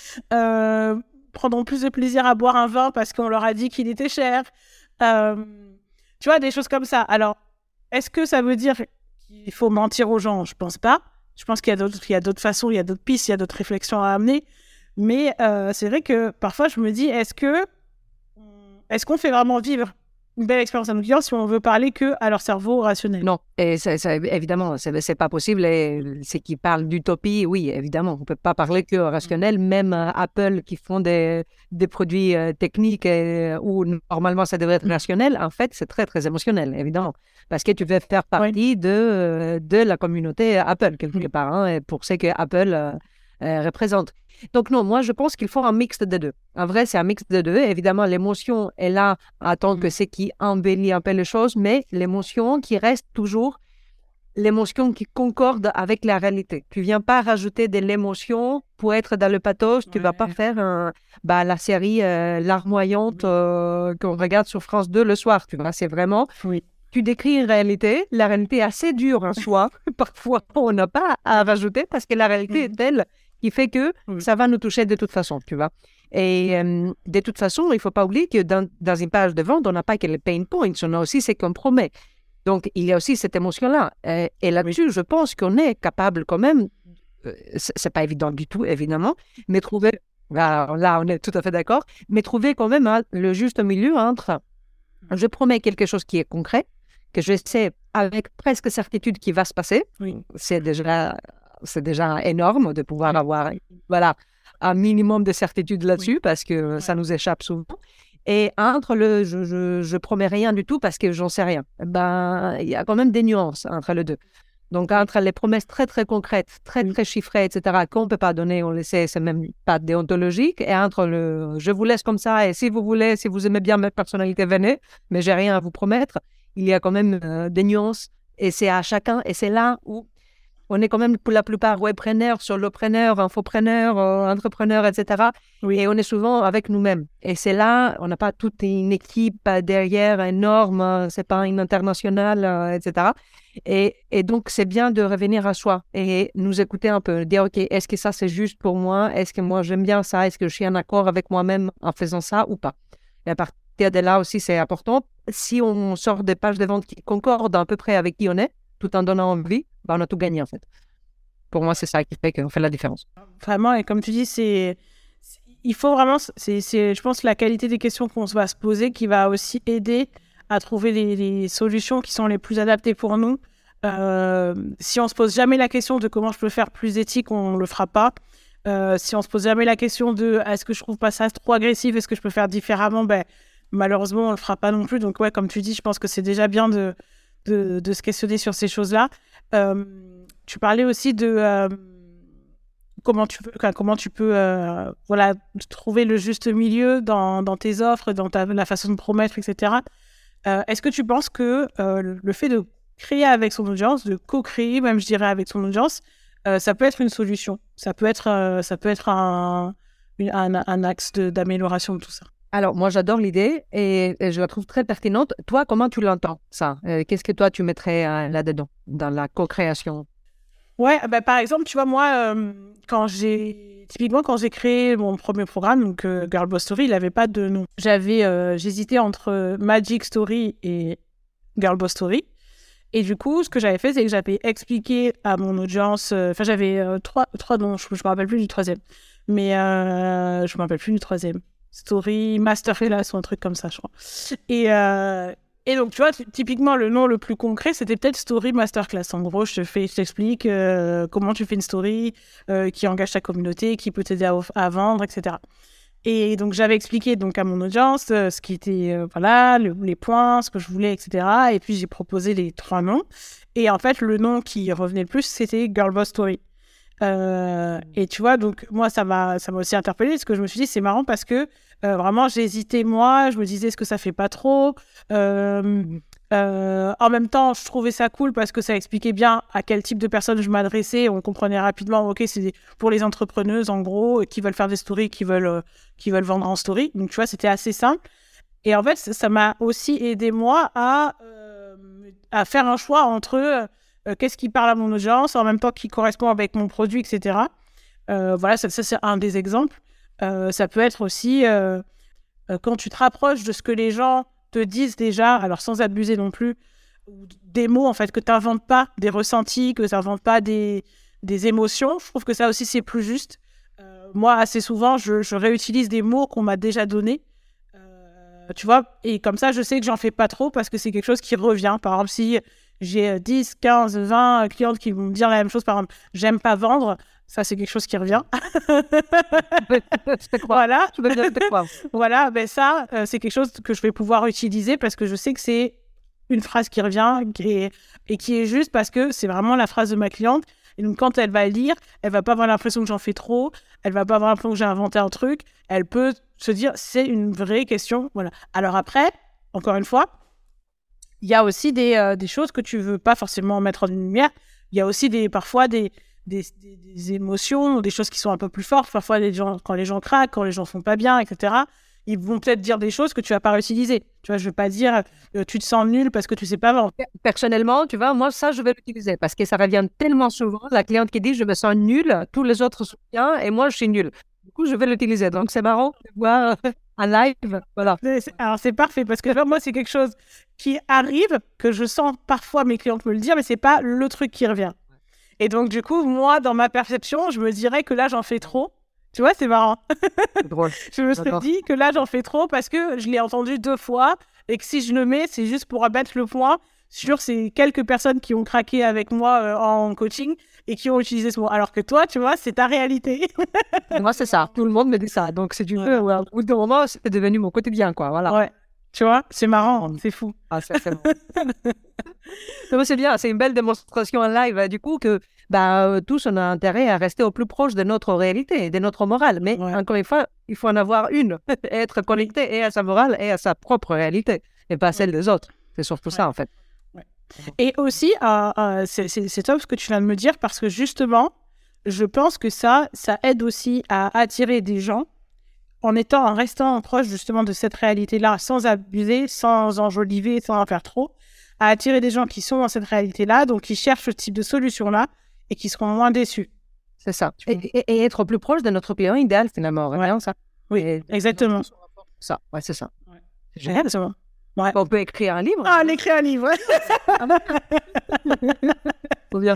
A: prendront plus de plaisir à boire un vin parce qu'on leur a dit qu'il était cher. tu vois, des choses comme ça. Alors, est-ce que ça veut dire qu'il faut mentir aux gens? Je pense pas. Je pense qu'il y a d'autres, il y a d'autres façons, il y a d'autres pistes, il y a d'autres réflexions à amener. Mais euh, c'est vrai que parfois, je me dis, est-ce que est-ce qu'on fait vraiment vivre une belle expérience à nos clients si on veut parler que à leur cerveau rationnel?
B: Non, et ça, évidemment, c'est pas possible. C'est qui parle d'utopie, oui, évidemment, on peut pas parler que rationnel. Même euh, Apple qui font des, des produits euh, techniques où normalement ça devrait être rationnel, en fait, c'est très très émotionnel, évidemment, parce que tu veux faire partie de de la communauté Apple quelque part, hein, et pour ce que Apple représente. Donc non, moi je pense qu'il faut un mix des deux. En vrai, c'est un mix des deux. Évidemment, l'émotion est là à tant que mm. c'est qui embellit un peu les choses, mais l'émotion qui reste toujours l'émotion qui concorde avec la réalité. Tu viens pas rajouter de l'émotion pour être dans le pathos. Tu vas pas faire un, bah, la série euh, Larmoyante euh, qu'on regarde sur France 2 le soir. Tu vois, c'est vraiment. Oui. Tu décris une réalité. La réalité est assez dure en soi. Parfois, on n'a pas à rajouter parce que la réalité est telle qui fait que ça va nous toucher de toute façon, tu vois. Et euh, de toute façon, il ne faut pas oublier que dans, dans, une page de vente, on n'a pas que les pain points, on a aussi ce qu'on promet. Donc, il y a aussi cette émotion-là. Euh, et là-dessus, je pense qu'on est capable quand même, euh, c'est pas évident du tout, évidemment, mais trouver, là, on est tout à fait d'accord, mais trouver quand même hein, le juste milieu entre je promets quelque chose qui est concret, que je sais avec presque certitude qu'il va se passer. C'est déjà c'est déjà énorme de pouvoir avoir voilà, un minimum de certitude là-dessus parce que ça nous échappe souvent. Et entre le je, je, je promets rien du tout parce que j'en sais rien, ben, il y a quand même des nuances entre les deux. Donc, entre les promesses très, très concrètes, très, très chiffrées, etc., qu'on ne peut pas donner, on le sait, c'est même pas déontologique, et entre le je vous laisse comme ça, et si vous voulez, si vous aimez bien ma personnalité, venez, mais j'ai rien à vous promettre, il y a quand même euh, des nuances, et c'est à chacun, et c'est là où on est quand même pour la plupart webpreneurs, solopreneurs, infopreneurs, euh, entrepreneurs, etc. Oui. Et on est souvent avec nous-mêmes. Et c'est là, on n'a pas toute une équipe derrière énorme, c'est pas une internationale, euh, etc. Et, donc, c'est bien de revenir à soi et nous écouter un peu, dire, OK, est-ce que ça, c'est juste pour moi? Est-ce que moi, j'aime bien ça? Est-ce que je suis en accord avec moi-même en faisant ça ou pas? Et à partir de là aussi, c'est important. Si on sort des pages de vente qui concordent à peu près avec qui on est, tout en donnant envie, bah, on a tout gagné en fait. Pour moi, c'est ça qui fait qu'on fait la différence.
A: Vraiment, et comme tu dis, c'est il faut vraiment, c'est, je pense, la qualité des questions qu'on va se poser qui va aussi aider à trouver les, solutions qui sont les plus adaptées pour nous. Euh, si on se pose jamais la question de comment je peux faire plus éthique, on le fera pas. Euh, si on se pose jamais la question de est-ce que je trouve pas ça trop agressif, est-ce que je peux faire différemment, ben malheureusement on le fera pas non plus. Donc ouais, comme tu dis, je pense que c'est déjà bien de de, se questionner sur ces choses-là. Euh, tu parlais aussi de euh, comment tu peux, comment tu peux euh, voilà, trouver le juste milieu dans, tes offres, dans ta, la façon de promettre, etc. Est-ce que tu penses que le fait de créer avec son audience, de co-créer, même je dirais avec son audience, ça peut être une solution? Ça peut être, ça peut être un, un, un axe d'amélioration de tout ça?
B: Alors, moi, j'adore l'idée et, je la trouve très pertinente. Toi, comment tu l'entends, ça? Euh, Qu'est-ce que toi, tu mettrais euh, là-dedans, dans la co-création?
A: Ouais, bah, par exemple, tu vois, moi, euh, quand j'ai. Typiquement, quand j'ai créé mon premier programme, donc Girl Boss Story, il n'avait pas de nom. J'avais. J'hésitais entre Magic Story et Girl Boss Story. Et du coup, ce que j'avais fait, c'est que j'avais expliqué à mon audience. Enfin, j'avais trois, trois noms, je ne me rappelle plus du troisième. Mais je ne me rappelle plus du troisième. Story Master Class ou un truc comme ça, je crois. Et, euh, Et donc, tu vois, typiquement, le nom le plus concret, c'était peut-être Story Masterclass. En gros, je te t'explique euh, comment tu fais une story euh, qui engage ta communauté, qui peut t'aider à, vendre, etc. Et donc, j'avais expliqué donc à mon audience ce qui était, voilà, les points, ce que je voulais, etc. Et puis, j'ai proposé les trois noms. Et en fait, le nom qui revenait le plus, c'était Girl Boss Story. et tu vois, donc moi, ça m'a, ça m'a aussi interpellé parce que je me suis dit, c'est marrant parce que euh, vraiment, j'hésitais moi. Je me disais, est-ce que ça fait pas trop? Euh, euh, En même temps, je trouvais ça cool parce que ça expliquait bien à quel type de personnes je m'adressais. On comprenait rapidement, ok, c'est pour les entrepreneuses en gros qui veulent faire des stories, qui veulent, qui veulent vendre en story. Donc, tu vois, c'était assez simple. Et en fait, ça m'a aussi aidé moi à, à faire un choix entre qu'est-ce qui parle à mon audience, en même temps qui correspond avec mon produit, etc. voilà, ça c'est un des exemples. Euh, ça peut être aussi euh, euh, quand tu te rapproches de ce que les gens te disent déjà, alors sans abuser non plus, des mots en fait que tu n'inventes pas, des ressentis, que tu n'inventes pas des, des, émotions. Je trouve que ça aussi c'est plus juste. moi, assez souvent, je, réutilise des mots qu'on m'a déjà donnés. tu vois, et comme ça, je sais que j'en fais pas trop parce que c'est quelque chose qui revient. Par exemple, si j'ai 10, 15, 20 clientes qui vont me dire la même chose, par exemple, j'aime pas vendre, ça, c'est quelque chose qui revient. voilà. voilà, ben ça, euh, c'est quelque chose que je vais pouvoir utiliser parce que je sais que c'est une phrase qui revient et qui est juste parce que c'est vraiment la phrase de ma cliente. Et donc, quand elle va lire, elle va pas avoir l'impression que j'en fais trop. Elle va pas avoir l'impression que j'ai inventé un truc. Elle peut se dire, c'est une vraie question. Voilà. Alors après, encore une fois, il y a aussi des, euh, des choses que tu veux pas forcément mettre en lumière. Il y a aussi des, parfois des, des, des, émotions, des choses qui sont un peu plus fortes. Parfois, les gens, quand les gens craquent, quand les gens font pas bien, etc., ils vont peut-être dire des choses que tu vas pas réutiliser. Tu vois, je veux pas dire euh, tu te sens nul parce que tu sais pas vendre.
B: Personnellement, tu vois, moi, ça, je vais l'utiliser parce que ça revient tellement souvent. La cliente qui dit je me sens nul, tous les autres sont bien et moi, je suis nul. Du coup, je vais l'utiliser. Donc, c'est marrant de voir un live. Voilà.
A: Alors, c'est parfait parce que moi, c'est quelque chose qui arrive, que je sens parfois mes clientes me le dire, mais c'est pas le truc qui revient. Et donc, du coup, moi, dans ma perception, je me dirais que là, j'en fais trop. Tu vois, c'est marrant. je me suis dit que là, j'en fais trop parce que je l'ai entendu deux fois et que si je le mets, c'est juste pour abattre le point sur ces quelques personnes qui ont craqué avec moi euh, en coaching et qui ont utilisé ce mot. Alors que toi, tu vois, c'est ta réalité.
B: moi, c'est ça. Tout le monde me dit ça. Donc, c'est du peu, au bout d'un moment, c'est devenu mon quotidien, quoi. Voilà.
A: Ouais. Tu vois, c'est marrant, c'est fou.
B: Ah, c'est bien, c'est une belle démonstration en live, du coup, que bah, euh, tous, on a intérêt à rester au plus proche de notre réalité, de notre morale. Mais encore une fois, il faut en avoir une, être connecté et à sa morale et à sa propre réalité, et pas celle des autres. C'est surtout ça, en fait.
A: Et aussi, euh, euh, c'est top ce que tu viens de me dire, parce que justement, je pense que ça, ça aide aussi à attirer des gens en étant, en restant proche justement de cette réalité-là, sans abuser, sans enjoliver, sans en faire trop, à attirer des gens qui sont dans cette réalité-là, donc qui cherchent ce type de solution-là et qui seront moins déçus.
B: C'est ça. Et, être plus proche de notre client idéal, finalement. Ouais. ça.
A: Oui, exactement.
B: Ça, ouais, c'est ça.
A: C'est génial, ça.
B: Ouais. On peut écrire un livre.
A: Ah, écrire un livre,
B: bien.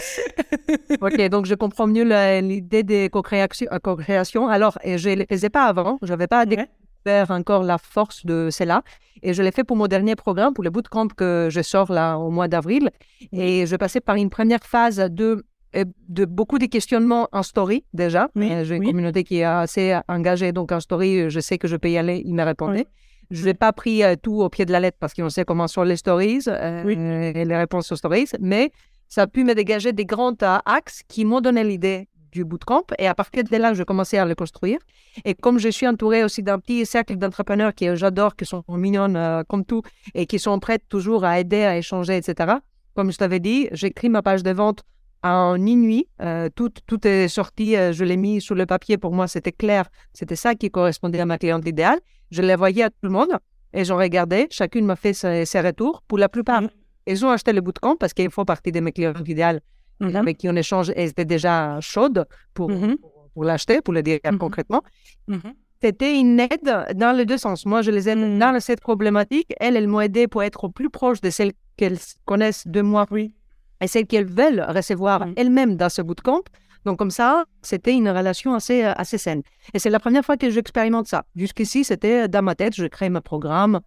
B: ok, donc je comprends mieux l'idée des co-créations. Alors, je ne les faisais pas avant. Je n'avais pas découvert encore la force de cela. Et je l'ai fait pour mon dernier programme, pour le bootcamp que je sors là au mois d'avril. Et je passais par une première phase de euh, de beaucoup de questionnements en story déjà. Euh, j'ai une communauté qui est assez engagée, donc en story, je sais que je peux y aller, il me répondait. Je n'ai pas pris euh, tout au pied de la lettre parce qu'on sait comment sont les stories euh, et les réponses aux stories, mais ça a pu me dégager des grands axes qui m'ont donné l'idée du bootcamp. Et à partir de là, je commençais à le construire. Et comme je suis entourée aussi d'un petit cercle d'entrepreneurs que j'adore, qui sont mignonnes euh, comme tout et qui sont prêtes toujours à aider, à échanger, etc. Comme je t'avais dit, j'écris ma page de vente en une nuit. tout, tout est sorti, je l'ai mis sur le papier. Pour moi, c'était clair. C'était ça qui correspondait à ma cliente idéale. Je les voyais à tout le monde et j'en regardais. Chacune m'a fait ses, retours. Pour la plupart, mm-hmm. ils ont acheté le bootcamp parce qu'ils font partie de mes clients idéales mm-hmm. avec qui on échange et étaient déjà chaudes pour, pour, l'acheter, pour le dire concrètement. C'était une aide dans les deux sens. Moi, je les aide dans cette problématique. Elles, elles m'ont aidé pour être au plus proche de celles qu'elles connaissent de moi oui. Et celles qu'elles veulent recevoir elles-mêmes dans ce bootcamp. Donc comme ça, c'était une relation assez, euh, assez saine. Et c'est la première fois que j'expérimente ça. Jusqu'ici, c'était dans ma tête, je crée mes programmes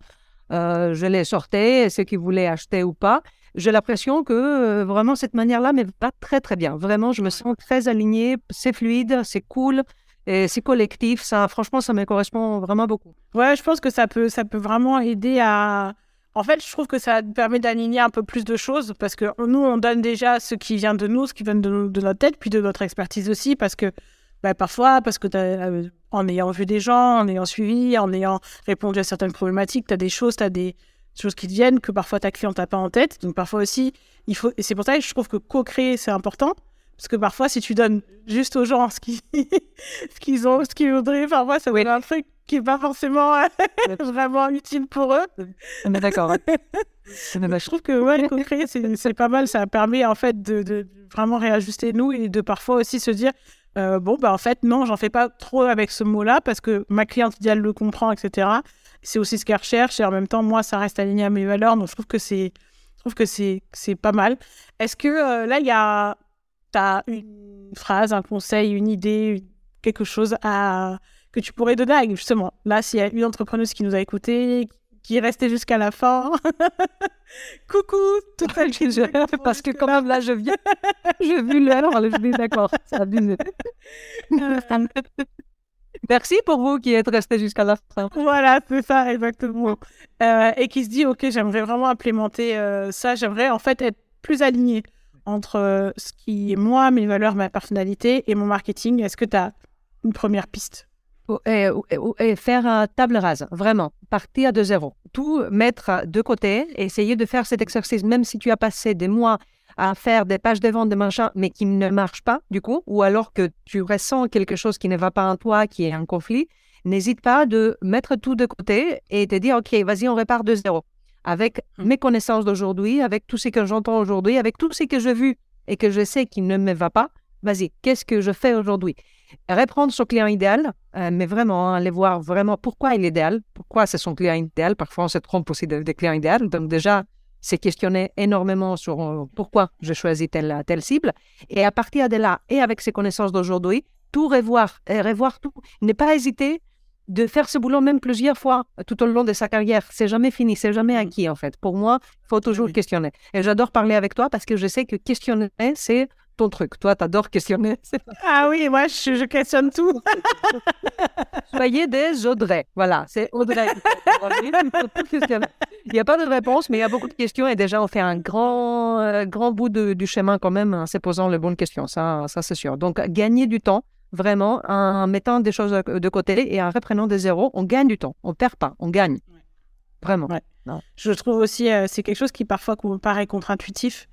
B: je les sortais, ceux qui voulaient acheter ou pas. J'ai l'impression que vraiment cette manière-là me va très très bien. Vraiment, je me sens très alignée, c'est fluide, c'est cool. Et c'est collectif, ça, franchement, ça me correspond vraiment beaucoup.
A: Ouais, je pense que ça peut, ça peut vraiment aider à. En fait, je trouve que ça permet d'aligner un peu plus de choses parce que nous, on donne déjà ce qui vient de nous, ce qui vient de, de notre tête, puis de notre expertise aussi, parce que bah, parfois, parce que euh, en ayant vu des gens, en ayant suivi, en ayant répondu à certaines problématiques, tu as des choses, tu as des choses qui te viennent que parfois ta cliente n'a pas en tête. Donc parfois aussi, il faut. Et c'est pour ça que je trouve que co-créer, c'est important. Parce que parfois, si tu donnes juste aux gens ce qu'ils ce qu'ils ont, ce qu'ils voudraient, parfois, ça va un truc qui n'est pas forcément vraiment utile pour eux.
B: Est d'accord.
A: je trouve que ouais, co-créer, c'est pas mal. Ça permet en fait de, de, vraiment réajuster nous et de parfois aussi se dire euh, bon, bah en fait, non, j'en fais pas trop avec ce mot-là parce que ma cliente idéale le comprend, etc. C'est aussi ce qu'elle recherche et en même temps, moi, ça reste aligné à mes valeurs. Donc, je trouve que c'est je trouve que c'est pas mal. Est-ce que euh, là, il y a tu as une phrase, un conseil, une idée, quelque chose à, que tu pourrais donner justement, là, s'il y a une entrepreneuse qui nous a écouté, qui est restée jusqu'à la fin. Coucou, tout à
B: l'heure. Parce que quand même, là, je viens, je vu l'heure, je dis d'accord, ça Merci pour vous qui êtes restés jusqu'à la fin.
A: Voilà, c'est ça, exactement. Euh, et qui se dit, OK, j'aimerais vraiment implémenter euh, ça, j'aimerais en fait être plus aligné entre euh, ce qui est moi, mes valeurs, ma personnalité et mon marketing Est-ce que tu as une première piste?
B: Et, et, faire table rase, vraiment, partir de zéro. Tout mettre de côté, essayer de faire cet exercice, même si tu as passé des mois à faire des pages de vente, des machins, mais qui ne marchent pas, du coup, ou alors que tu ressens quelque chose qui ne va pas en toi, qui est un conflit, n'hésite pas de mettre tout de côté et te dire, OK, vas-y, on repart de zéro avec mmh. mes connaissances d'aujourd'hui, avec tout ce que j'entends aujourd'hui, avec tout ce que j'ai vu et que je sais qui ne me va pas, vas-y, qu'est-ce que je fais aujourd'hui? Reprendre son client idéal, euh, mais vraiment hein, aller voir vraiment pourquoi il est idéal, pourquoi c'est son client idéal. Parfois, on se trompe aussi des de clients idéaux. Donc déjà, c'est questionner énormément sur euh, pourquoi je choisis telle, telle cible. Et à partir de là, et avec ses connaissances d'aujourd'hui, tout revoir, et revoir tout. Ne pas hésiter de faire ce boulot même plusieurs fois tout au long de sa carrière. C'est jamais fini, c'est jamais mmh. acquis en fait. Pour moi, il faut toujours questionner. Et j'adore parler avec toi parce que je sais que questionner, c'est ton truc. Toi, tu adores questionner.
A: Ah oui, moi, je, questionne tout.
B: Soyez des Audrey. Voilà, c'est Audrey. il n'y a pas de réponse, mais il y a beaucoup de questions et déjà, on fait un grand, euh, grand bout du chemin quand même en se posant les bonnes questions. Ça, ça c'est sûr. Donc, gagner du temps vraiment en mettant des choses de côté et en reprenant des zéros, on gagne du temps. On ne perd pas, on gagne. Vraiment.
A: Je trouve aussi, euh, c'est quelque chose qui parfois paraît contre-intuitif.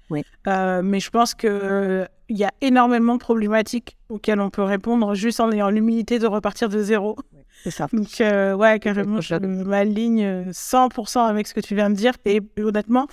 A: Euh, mais je pense qu'il euh, y a énormément de problématiques auxquelles on peut répondre juste en ayant l'humilité de repartir de zéro.
B: c'est ça.
A: Donc, ouais, carrément, je m'aligne 100% avec ce que tu viens de dire. Et honnêtement,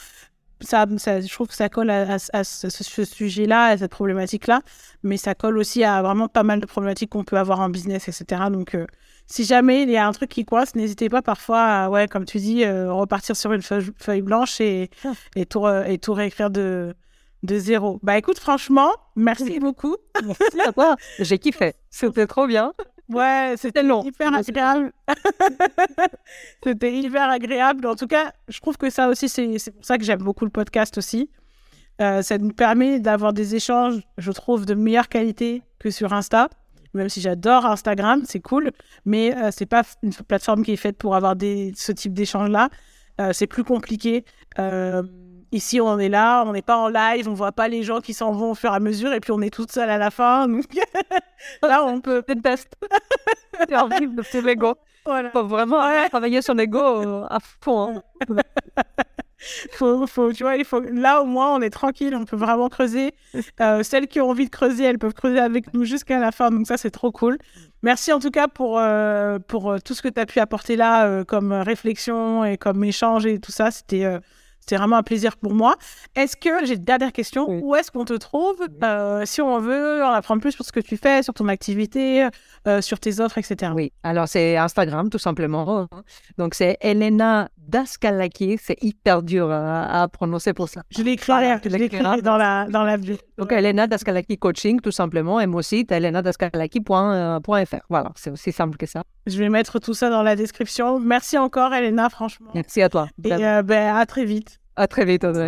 A: ça, je trouve que ça colle à, ce, sujet-là, à cette problématique-là, mais ça colle aussi à vraiment pas mal de problématiques qu'on peut avoir en business, etc. Donc, euh, si jamais il y a un truc qui coince, n'hésitez pas parfois à, ouais, comme tu dis, euh, repartir sur une feuille, blanche et, ah. et, tout, et tout réécrire de, de zéro. Bah écoute, franchement, merci beaucoup.
B: Merci à toi. J'ai kiffé. C'était trop bien.
A: Ouais, c'était long. Hyper agréable. c'était hyper agréable. En tout cas, je trouve que ça aussi, c'est pour ça que j'aime beaucoup le podcast aussi. Euh, ça nous permet d'avoir des échanges, je trouve, de meilleure qualité que sur Insta. Même si j'adore Instagram, c'est cool, mais euh, c'est pas une plateforme qui est faite pour avoir des, ce type d'échange-là. Euh, c'est plus compliqué. Ici, on est là, on n'est pas en live, on voit pas les gens qui s'en vont au fur et à mesure, et puis on est toutes seules à la fin. là, on peut
B: peut test. C'est horrible, c'est l'ego. Voilà. Faut vraiment travailler son ego euh, à fond. Hein.
A: faut, faut, tu vois, il faut... Là, au moins, on est tranquille, on peut vraiment creuser. Euh, celles qui ont envie de creuser, elles peuvent creuser avec nous jusqu'à la fin. Donc ça, c'est trop cool. Merci en tout cas pour, euh, pour tout ce que tu as pu apporter là comme réflexion et comme échange et tout ça. C'était c'est vraiment un plaisir pour moi. Est-ce que, j'ai une dernière question, où est-ce qu'on te trouve euh, si on veut en apprendre plus sur ce que tu fais, sur ton activité, euh, sur tes offres, etc.
B: Oui, alors c'est Instagram tout simplement. Donc c'est Elena Daskalaki, c'est hyper dur à, prononcer pour ça.
A: Je l'écrirai, je l'écrirai dans la, dans la
B: Donc, Elena Daskalaki Coaching, tout simplement, et mon site, elenadaskalaki.fr. Voilà, c'est aussi simple que ça.
A: Je vais mettre tout ça dans la description. Merci encore, Elena, franchement.
B: Merci à toi.
A: Et euh, ben, à très vite.
B: À très vite, Audrey.